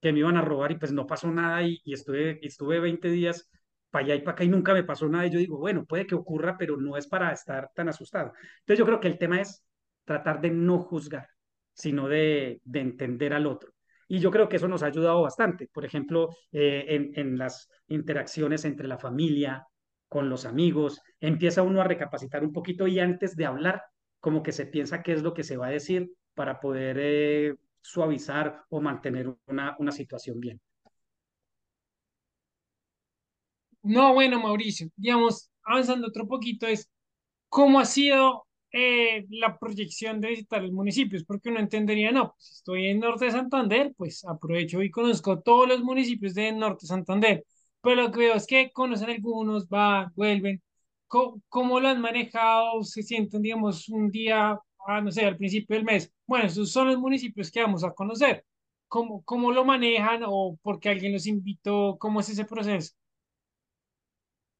que me iban a robar y pues no pasó nada y, estuve, estuve 20 días para allá y para acá y nunca me pasó nada. Y yo digo, bueno, puede que ocurra, pero no es para estar tan asustado. Entonces yo creo que el tema es tratar de no juzgar, sino de, de entender al otro. Y yo creo que eso nos ha ayudado bastante. Por ejemplo, eh, en, las interacciones entre la familia, con los amigos, empieza uno a recapacitar un poquito y antes de hablar, como que se piensa qué es lo que se va a decir para poder eh, suavizar o mantener una, una situación bien. No, bueno, Mauricio, digamos, avanzando otro poquito, es cómo ha sido eh, la proyección de visitar los municipios, porque uno entendería, no, pues estoy en Norte de Santander, pues aprovecho y conozco todos los municipios de Norte de Santander, pero lo que veo es que conocen algunos, van, vuelven, ¿Cómo, lo han manejado? ¿Se sienten, digamos, un día, ah, no sé, al principio del mes? Bueno, esos son los municipios que vamos a conocer. ¿Cómo, cómo lo manejan o porque alguien los invitó? ¿Cómo es ese proceso?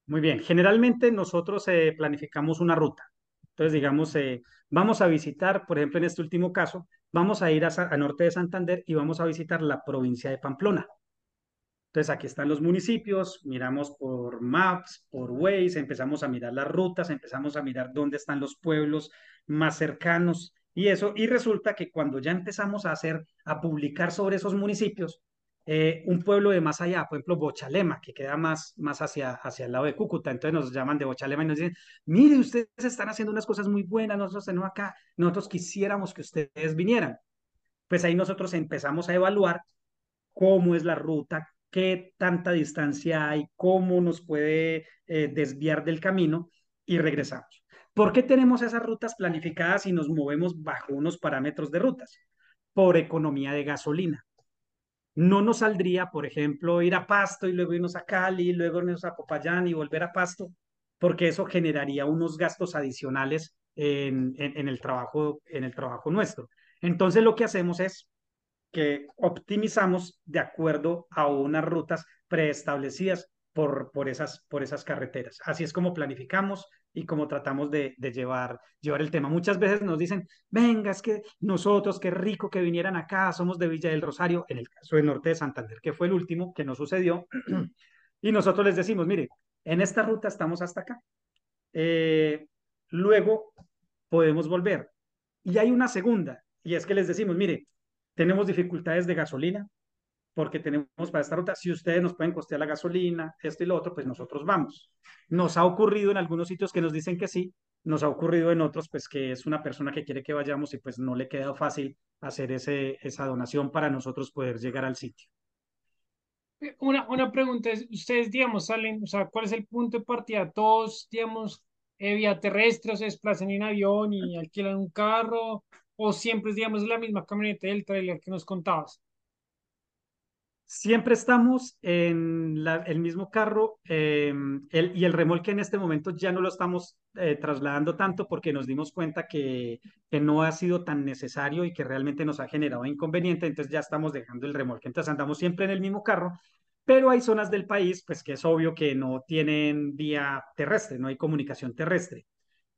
Muy bien, generalmente nosotros eh, planificamos una ruta. Entonces, digamos, eh, vamos a visitar, por ejemplo, en este último caso, vamos a ir a, norte de Santander y vamos a visitar la provincia de Pamplona. Entonces, aquí están los municipios, miramos por Maps, por Waze, empezamos a mirar las rutas, empezamos a mirar dónde están los pueblos más cercanos y eso. Y resulta que cuando ya empezamos a hacer, a publicar sobre esos municipios, eh, un pueblo de más allá, por ejemplo, Bochalema, que queda más, más hacia, hacia el lado de Cúcuta. Entonces nos llaman de Bochalema y nos dicen, mire, ustedes están haciendo unas cosas muy buenas, nosotros tenemos acá, nosotros quisiéramos que ustedes vinieran. Pues ahí nosotros empezamos a evaluar cómo es la ruta, qué tanta distancia hay, cómo nos puede eh, desviar del camino y regresamos. ¿Por qué tenemos esas rutas planificadas y nos movemos bajo unos parámetros de rutas? Por economía de gasolina no nos saldría, por ejemplo, ir a Pasto y luego irnos a Cali, y luego irnos a Popayán y volver a Pasto, porque eso generaría unos gastos adicionales en, el trabajo, en el trabajo nuestro. Entonces lo que hacemos es que optimizamos de acuerdo a unas rutas preestablecidas por, por, esas, por esas carreteras. Así es como planificamos y como tratamos de, llevar, llevar el tema. Muchas veces nos dicen, venga, es que nosotros, qué rico que vinieran acá, somos de Villa del Rosario, en el caso del norte de Santander, que fue el último que nos sucedió, y nosotros les decimos, mire, en esta ruta estamos hasta acá. Eh, luego podemos volver. Y hay una segunda, y es que les decimos, mire, tenemos dificultades de gasolina, porque tenemos para esta ruta, si ustedes nos pueden costear la gasolina, esto y lo otro, pues nosotros vamos. Nos ha ocurrido en algunos sitios que nos dicen que sí, nos ha ocurrido en otros, pues que es una persona que quiere que vayamos y pues no le queda fácil hacer ese, esa donación para nosotros poder llegar al sitio. Eh, Una, una pregunta es, ustedes, digamos, salen, o sea, ¿cuál es el punto de partida? Todos, digamos, eh, vía terrestre, o se desplazan en avión y alquilan un carro, o siempre es, digamos, la misma camioneta del trailer que nos contabas. Siempre estamos en el mismo carro el- y el remolque en este momento ya no lo estamos eh, trasladando tanto porque nos dimos cuenta que, que no ha sido tan necesario y que realmente nos ha generado inconveniente, entonces ya estamos dejando el remolque. Entonces andamos siempre en el mismo carro, pero hay zonas del país pues que es obvio que no tienen vía terrestre, no hay comunicación terrestre,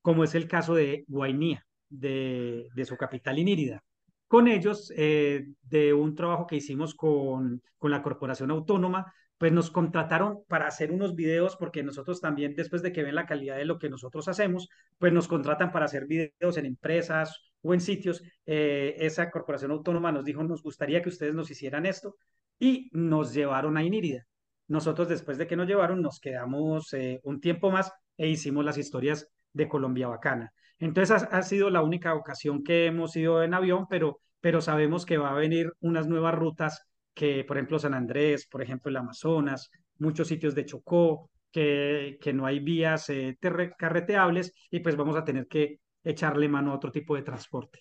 como es el caso de Guainía, de, de su capital Inírida con ellos eh, de un trabajo que hicimos con, con la Corporación Autónoma, pues nos contrataron para hacer unos videos, porque nosotros también, después de que ven la calidad de lo que nosotros hacemos, pues nos contratan para hacer videos en empresas o en sitios. Eh, esa Corporación Autónoma nos dijo, nos gustaría que ustedes nos hicieran esto y nos llevaron a Inírida. Nosotros, después de que nos llevaron, nos quedamos eh, un tiempo más e hicimos las historias de Colombia Bacana. Entonces ha, sido la única ocasión que hemos ido en avión, pero, pero sabemos que va a venir unas nuevas rutas que, por ejemplo, San Andrés, por ejemplo, el Amazonas, muchos sitios de Chocó, que, que no hay vías eh, carreteables y pues vamos a tener que echarle mano a otro tipo de transporte.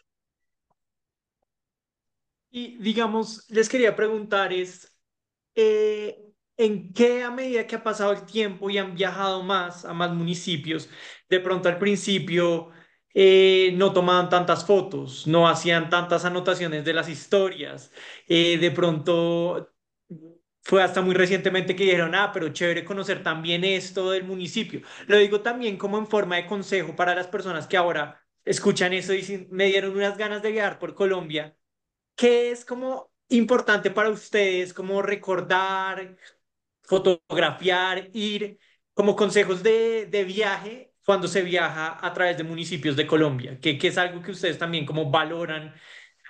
Y digamos, les quería preguntar es, eh, ¿en qué a medida que ha pasado el tiempo y han viajado más a más municipios, de pronto al principio eh, no tomaban tantas fotos, no hacían tantas anotaciones de las historias, eh, de pronto fue hasta muy recientemente que dijeron, ah, pero chévere conocer también esto del municipio. Lo digo también como en forma de consejo para las personas que ahora escuchan eso y me dieron unas ganas de viajar por Colombia ¿Qué es como importante para ustedes, como recordar, fotografiar, ir, como consejos de, de viaje cuando se viaja a través de municipios de Colombia? ¿Qué, qué es algo que ustedes también como valoran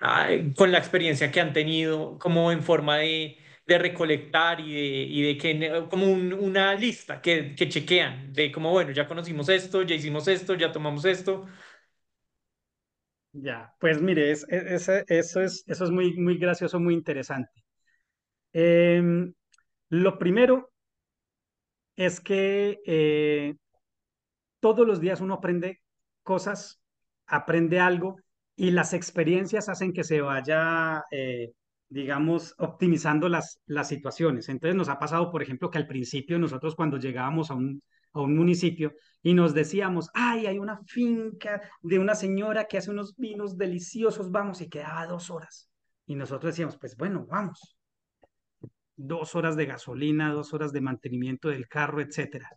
ay, con la experiencia que han tenido, como en forma de, de recolectar y de, y de que, como un- una lista que, que chequean, de como, bueno, ya conocimos esto, ya hicimos esto, ya tomamos esto. Ya, pues mire, es, es- es- eso es, eso es muy, muy gracioso, muy interesante. Em, lo primero es que eh, todos los días uno aprende cosas, aprende algo y las experiencias hacen que se vaya, eh, digamos, optimizando las, las situaciones. Entonces nos ha pasado, por ejemplo, que al principio nosotros cuando llegábamos a un, a un municipio y nos decíamos, ay, hay una finca de una señora que hace unos vinos deliciosos, vamos, y quedaba dos horas. Y nosotros decíamos, pues bueno, vamos, dos horas de gasolina, dos horas de mantenimiento del carro, etcétera.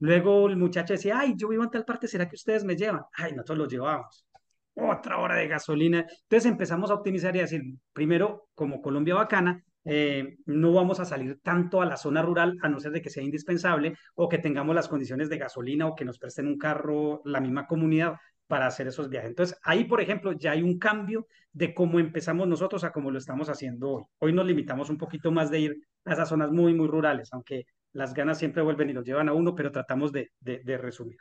Luego el muchacho decía, ay, yo vivo en tal parte, ¿será que ustedes me llevan? Ay, nosotros los llevamos. Otra hora de gasolina. Entonces empezamos a optimizar y a decir, primero, como Colombia Bacana, eh, no vamos a salir tanto a la zona rural a no ser de que sea indispensable o que tengamos las condiciones de gasolina o que nos presten un carro la misma comunidad para hacer esos viajes. Entonces, ahí, por ejemplo, ya hay un cambio de cómo empezamos nosotros a cómo lo estamos haciendo hoy. Hoy nos limitamos un poquito más de ir a esas zonas muy, muy rurales, aunque las ganas siempre vuelven y nos llevan a uno, pero tratamos de, resumir.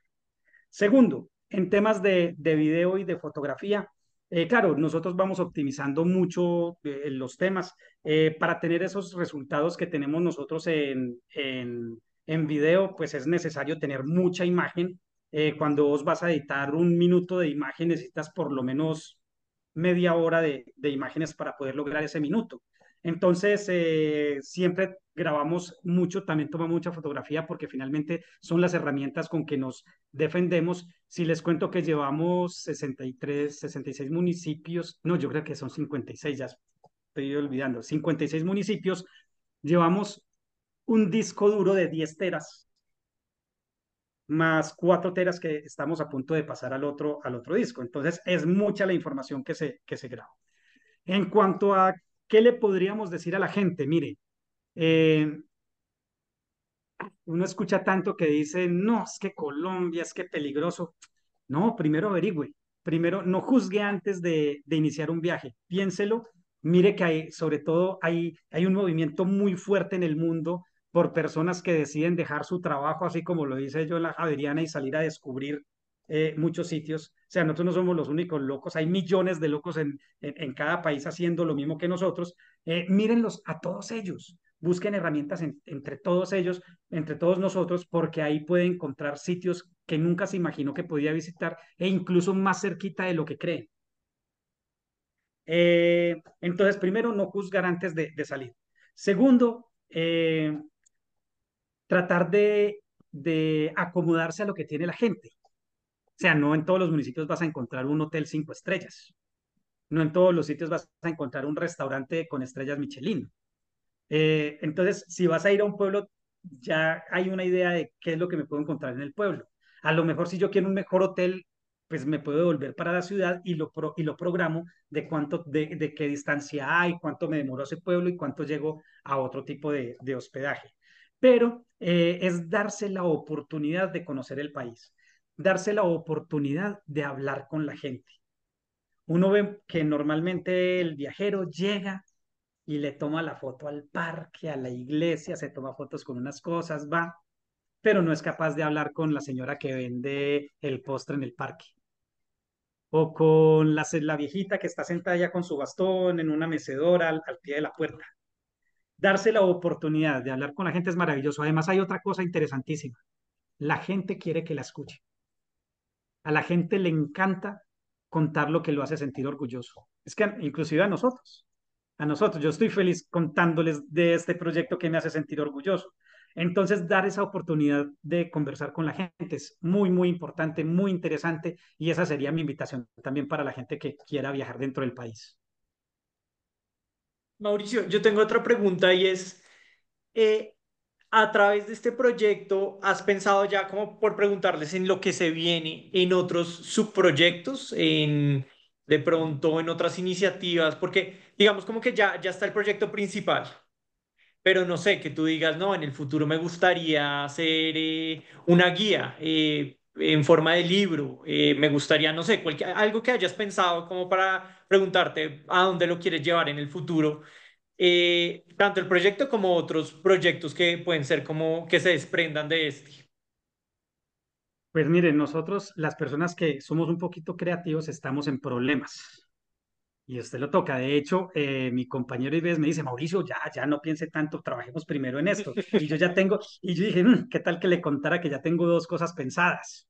Segundo, en temas de, de video y de fotografía, eh, claro, nosotros vamos optimizando mucho eh, los temas eh, para tener esos resultados que tenemos nosotros en, en, en video, pues es necesario tener mucha imagen. Eh, cuando vos vas a editar un minuto de imagen, necesitas por lo menos media hora de, de imágenes para poder lograr ese minuto. Entonces, eh, siempre grabamos mucho, también tomamos mucha fotografía porque finalmente son las herramientas con que nos defendemos. Si les cuento que llevamos 63, 66 municipios, no, yo creo que son 56, ya estoy olvidando, 56 municipios, llevamos un disco duro de 10 teras más 4 teras que estamos a punto de pasar al otro, al otro disco. Entonces, es mucha la información que se, que se graba. En cuanto a qué le podríamos decir a la gente, mire, eh, uno escucha tanto que dice, no, es que Colombia, es que peligroso. No, primero averigüe, primero no juzgue antes de, de iniciar un viaje, piénselo Mire que hay, sobre todo, hay, hay un movimiento muy fuerte en el mundo por personas que deciden dejar su trabajo, así como lo dice yo la Javeriana, y salir a descubrir eh, muchos sitios. O sea, nosotros no somos los únicos locos, hay millones de locos en, en, cada país haciendo lo mismo que nosotros. Eh, mírenlos a todos ellos, busquen herramientas en, entre todos ellos, entre todos nosotros, porque ahí puede encontrar sitios que nunca se imaginó que podía visitar e incluso más cerquita de lo que creen. Eh, entonces, primero, no juzgar antes de, de salir. Segundo, eh, tratar de, de acomodarse a lo que tiene la gente. O sea, no en todos los municipios vas a encontrar un hotel cinco estrellas. No en todos los sitios vas a encontrar un restaurante con estrellas Michelin. Eh, entonces, si vas a ir a un pueblo, ya hay una idea de qué es lo que me puedo encontrar en el pueblo. A lo mejor si yo quiero un mejor hotel, pues me puedo volver para la ciudad y lo, y lo programo de cuánto, de, de, qué distancia hay, cuánto me demoro a ese pueblo y cuánto llego a otro tipo de, de hospedaje. Pero eh, es darse la oportunidad de conocer el país, darse la oportunidad de hablar con la gente. Uno ve que normalmente el viajero llega y le toma la foto al parque, a la iglesia, se toma fotos con unas cosas, va, pero no es capaz de hablar con la señora que vende el postre en el parque. O con la, la viejita que está sentada ya con su bastón en una mecedora al, al pie de la puerta. Darse la oportunidad de hablar con la gente es maravilloso. Además hay otra cosa interesantísima. La gente quiere que la escuche. A la gente le encanta contar lo que lo hace sentir orgulloso. Es que inclusive a nosotros, a nosotros, yo estoy feliz contándoles de este proyecto que me hace sentir orgulloso. Entonces, dar esa oportunidad de conversar con la gente es muy, muy importante, muy interesante y esa sería mi invitación también para la gente que quiera viajar dentro del país. Mauricio, yo tengo otra pregunta y es, eh, a través de este proyecto, ¿has pensado ya como por preguntarles en lo que se viene en otros subproyectos, en de pronto en otras iniciativas? Porque digamos como que ya, ya está el proyecto principal pero no sé, que tú digas, no, en el futuro me gustaría hacer eh, una guía eh, en forma de libro, eh, me gustaría, no sé, cualquier, algo que hayas pensado como para preguntarte a dónde lo quieres llevar en el futuro, tanto el proyecto como otros proyectos que pueden ser como que se desprendan de este. Pues miren, nosotros, las personas que somos un poquito creativos, estamos en problemas y usted lo toca. De hecho, eh, mi compañero Ives me dice, Mauricio, ya, ya no piense tanto, trabajemos primero en esto. Y yo ya tengo, y yo dije, mmm, ¿qué tal que le contara que ya tengo dos cosas pensadas?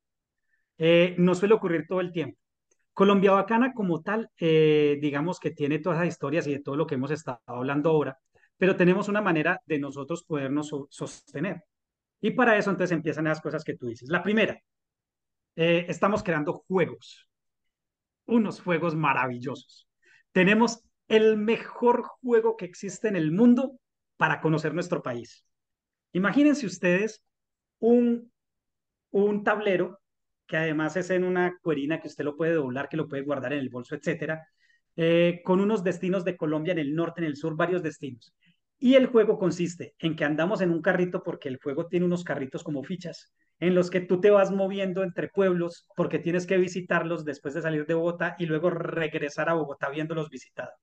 Eh, no suele ocurrir todo el tiempo. Colombia Bacana como tal, eh, digamos que tiene todas las historias y de todo lo que hemos estado hablando ahora, pero tenemos una manera de nosotros podernos so sostener. Y para eso entonces empiezan las cosas que tú dices. La primera, eh, estamos creando juegos, unos juegos maravillosos tenemos el mejor juego que existe en el mundo para conocer nuestro país. Imagínense ustedes un, un tablero que además es en una cuerina que usted lo puede doblar, que lo puede guardar en el bolso, etcétera, eh, con unos destinos de Colombia en el norte, en el sur, varios destinos. Y el juego consiste en que andamos en un carrito porque el juego tiene unos carritos como fichas en los que tú te vas moviendo entre pueblos porque tienes que visitarlos después de salir de Bogotá y luego regresar a Bogotá viéndolos visitados.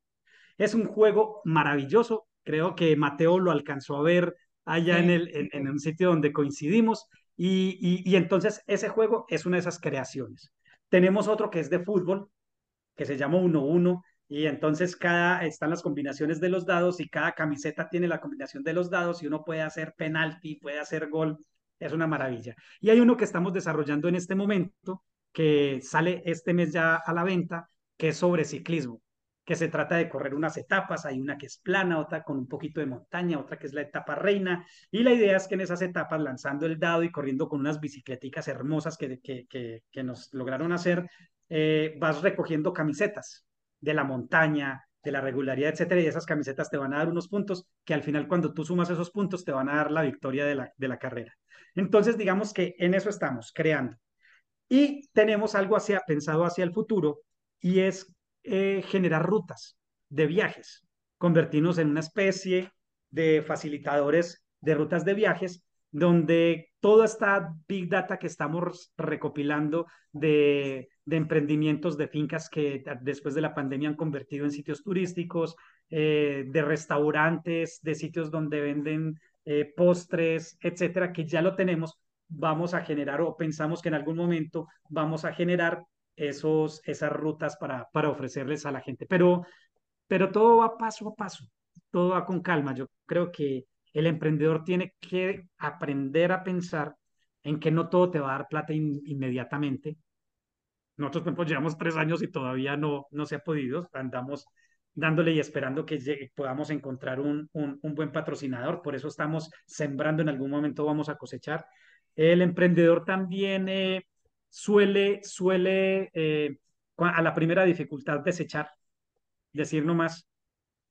Es un juego maravilloso. Creo que Mateo lo alcanzó a ver allá sí. en, el, en, en, un sitio donde coincidimos y, entonces ese juego es una de esas creaciones. Tenemos otro que es de fútbol, que se llama 1-1, y entonces cada están las combinaciones de los dados y cada camiseta tiene la combinación de los dados y uno puede hacer penalti, puede hacer gol es una maravilla. Y hay uno que estamos desarrollando en este momento, que sale este mes ya a la venta, que es sobre ciclismo, que se trata de correr unas etapas, hay una que es plana, otra con un poquito de montaña, otra que es la etapa reina, y la idea es que en esas etapas, lanzando el dado y corriendo con unas bicicleticas hermosas que, que, que, que nos lograron hacer, eh, vas recogiendo camisetas de la montaña, de la regularidad, etcétera, y esas camisetas te van a dar unos puntos que al final cuando tú sumas esos puntos te van a dar la victoria de la, de la carrera. Entonces, digamos que en eso estamos, creando. Y tenemos algo hacia, pensado hacia el futuro y es eh, generar rutas de viajes, convertirnos en una especie de facilitadores de rutas de viajes donde toda esta big data que estamos recopilando de, emprendimientos de fincas que después de la pandemia han convertido en sitios turísticos, eh, de restaurantes, de sitios donde venden eh, postres, etcétera, que ya lo tenemos, vamos a generar o pensamos que en algún momento vamos a generar esos, esas rutas para, para ofrecerles a la gente. Pero, pero todo va paso a paso, todo va con calma. Yo creo que el emprendedor tiene que aprender a pensar en que no todo te va a dar plata inmediatamente. Nosotros, ejemplo, llevamos tres años y todavía no, no se ha podido. Andamos dándole y esperando que podamos encontrar un, un, buen patrocinador. Por eso estamos sembrando, en algún momento vamos a cosechar. El emprendedor también eh, suele, suele eh, a la primera dificultad desechar, decir no más,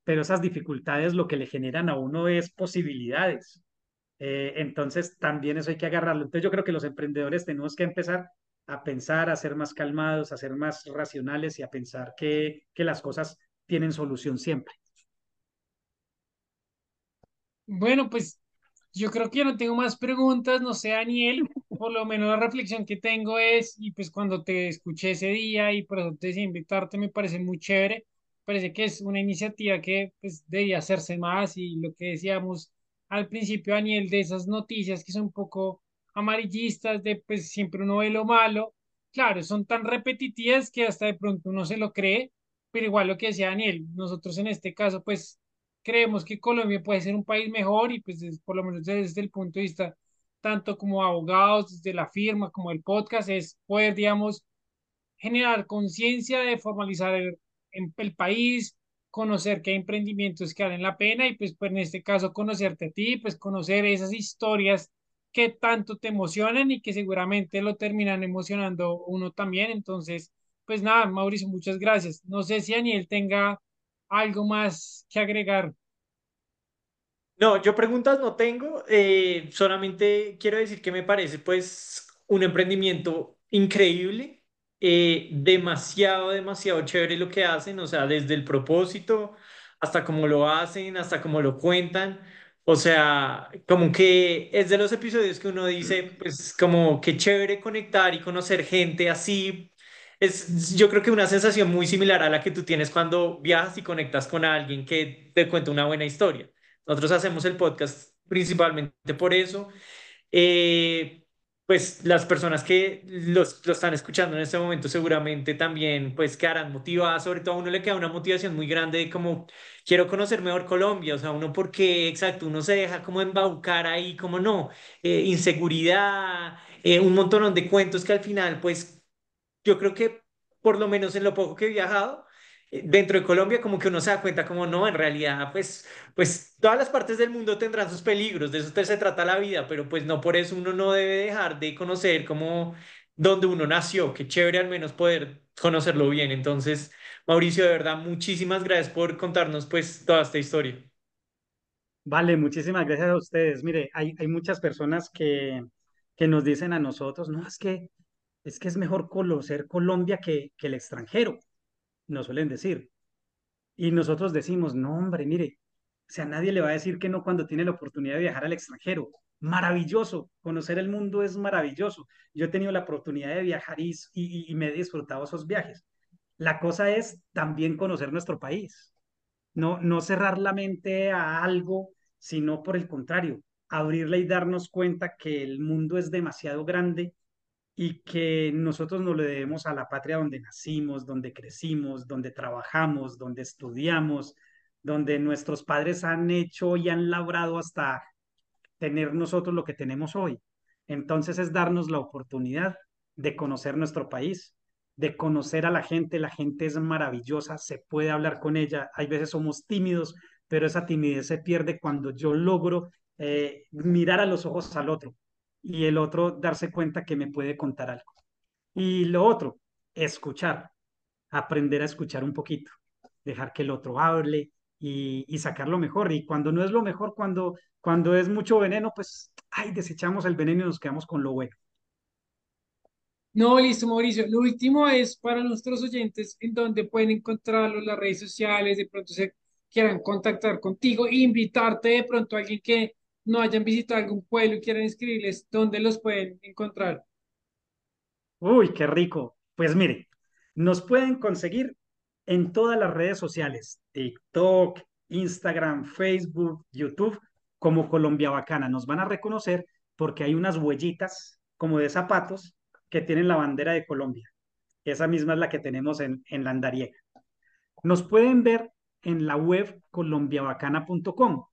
pero esas dificultades lo que le generan a uno es posibilidades. Eh, entonces también eso hay que agarrarlo. Entonces yo creo que los emprendedores tenemos que empezar a pensar, a ser más calmados, a ser más racionales y a pensar que, que las cosas tienen solución siempre. Bueno, pues yo creo que ya no tengo más preguntas, no sé, Daniel, por lo menos la reflexión que tengo es, y pues cuando te escuché ese día y por eso te decidí invitarte, me parece muy chévere, parece que es una iniciativa que pues debía hacerse más y lo que decíamos al principio, Daniel, de esas noticias que son un poco amarillistas, de pues siempre uno ve lo malo, claro, son tan repetitivas que hasta de pronto uno se lo cree, pero igual lo que decía Daniel, nosotros en este caso, pues creemos que Colombia puede ser un país mejor y pues por lo menos desde el punto de vista tanto como abogados, desde la firma como el podcast, es poder, digamos, generar conciencia de formalizar el, el, país, conocer qué emprendimientos que valen la pena y pues, pues en este caso conocerte a ti, pues conocer esas historias que tanto te emocionan y que seguramente lo terminan emocionando uno también. Entonces, pues nada, Mauricio, muchas gracias. No sé si Daniel tenga algo más que agregar. No, yo preguntas no tengo, eh, solamente quiero decir que me parece pues un emprendimiento increíble, eh, demasiado, demasiado chévere lo que hacen, o sea, desde el propósito hasta cómo lo hacen, hasta cómo lo cuentan, o sea, como que es de los episodios que uno dice, pues como que chévere conectar y conocer gente así es, yo creo que una sensación muy similar a la que tú tienes cuando viajas y conectas con alguien que te cuenta una buena historia. Nosotros hacemos el podcast principalmente por eso. Eh, pues las personas que los, lo están escuchando en este momento seguramente también pues quedarán motivadas, sobre todo a uno le queda una motivación muy grande de como quiero conocer mejor Colombia, o sea, uno porque, exacto, uno se deja como embaucar ahí, como no, eh, inseguridad, eh, un montón de cuentos que al final pues yo creo que por lo menos en lo poco que he viajado, dentro de Colombia como que uno se da cuenta como no, en realidad pues, pues todas las partes del mundo tendrán sus peligros, de eso se trata la vida, pero pues no por eso uno no debe dejar de conocer como donde uno nació, qué chévere al menos poder conocerlo bien. Entonces, Mauricio, de verdad, muchísimas gracias por contarnos pues toda esta historia. Vale, muchísimas gracias a ustedes. Mire, hay, hay muchas personas que, que nos dicen a nosotros, no, es que es que es mejor conocer Colombia que, que el extranjero, nos suelen decir. Y nosotros decimos, no, hombre, mire, o sea, nadie le va a decir que no cuando tiene la oportunidad de viajar al extranjero. Maravilloso, conocer el mundo es maravilloso. Yo he tenido la oportunidad de viajar y, y, y me he disfrutado esos viajes. La cosa es también conocer nuestro país, no, no cerrar la mente a algo, sino por el contrario, abrirla y darnos cuenta que el mundo es demasiado grande y que nosotros no le debemos a la patria donde nacimos, donde crecimos, donde trabajamos, donde estudiamos, donde nuestros padres han hecho y han labrado hasta tener nosotros lo que tenemos hoy. Entonces es darnos la oportunidad de conocer nuestro país, de conocer a la gente. La gente es maravillosa, se puede hablar con ella. Hay veces somos tímidos, pero esa timidez se pierde cuando yo logro eh, mirar a los ojos al otro, y el otro darse cuenta que me puede contar algo. Y lo otro, escuchar, aprender a escuchar un poquito, dejar que el otro hable y, y sacar lo mejor. Y cuando no es lo mejor, cuando, cuando es mucho veneno, pues, ay, desechamos el veneno y nos quedamos con lo bueno. No, listo, Mauricio. Lo último es para nuestros oyentes en donde pueden encontrarlo en las redes sociales, de pronto se quieran contactar contigo, invitarte de pronto a alguien que no hayan visitado algún pueblo y quieran escribirles, ¿dónde los pueden encontrar? Uy, qué rico. Pues mire, nos pueden conseguir en todas las redes sociales, TikTok, Instagram, Facebook, YouTube, como Colombia Bacana. Nos van a reconocer porque hay unas huellitas como de zapatos que tienen la bandera de Colombia. Esa misma es la que tenemos en, en la andariega. Nos pueden ver en la web colombiabacana.com.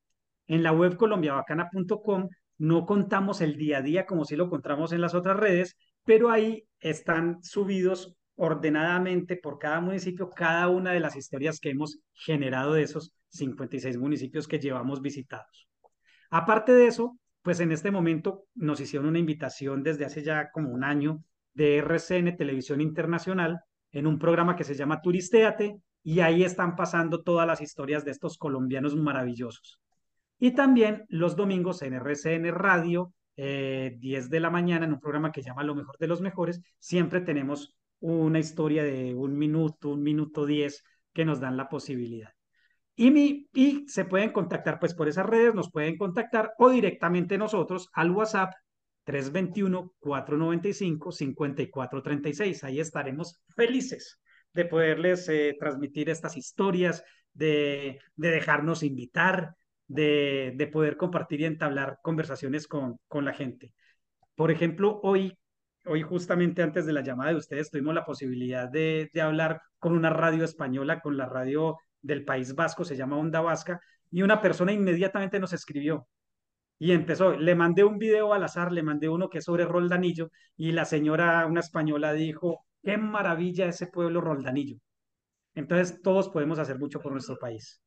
En la web colombiabacana.com no contamos el día a día como si lo contamos en las otras redes, pero ahí están subidos ordenadamente por cada municipio cada una de las historias que hemos generado de esos 56 municipios que llevamos visitados. Aparte de eso, pues en este momento nos hicieron una invitación desde hace ya como un año de RCN Televisión Internacional en un programa que se llama Turistéate y ahí están pasando todas las historias de estos colombianos maravillosos. Y también los domingos en RCN Radio, 10 eh, de la mañana, en un programa que se llama Lo mejor de los mejores, siempre tenemos una historia de un minuto, un minuto diez que nos dan la posibilidad. Y, mi, y se pueden contactar pues por esas redes, nos pueden contactar o directamente nosotros al WhatsApp 321-495-5436. Ahí estaremos felices de poderles eh, transmitir estas historias, de, de dejarnos invitar, de, de, poder compartir y entablar conversaciones con, con la gente. Por ejemplo, hoy, hoy justamente antes de la llamada de ustedes tuvimos la posibilidad de, de hablar con una radio española, con la radio del País Vasco, se llama Onda Vasca, y una persona inmediatamente nos escribió y empezó, le mandé un video al azar, le mandé uno que es sobre Roldanillo y la señora, una española, dijo, qué maravilla ese pueblo Roldanillo. Entonces todos podemos hacer mucho por nuestro país.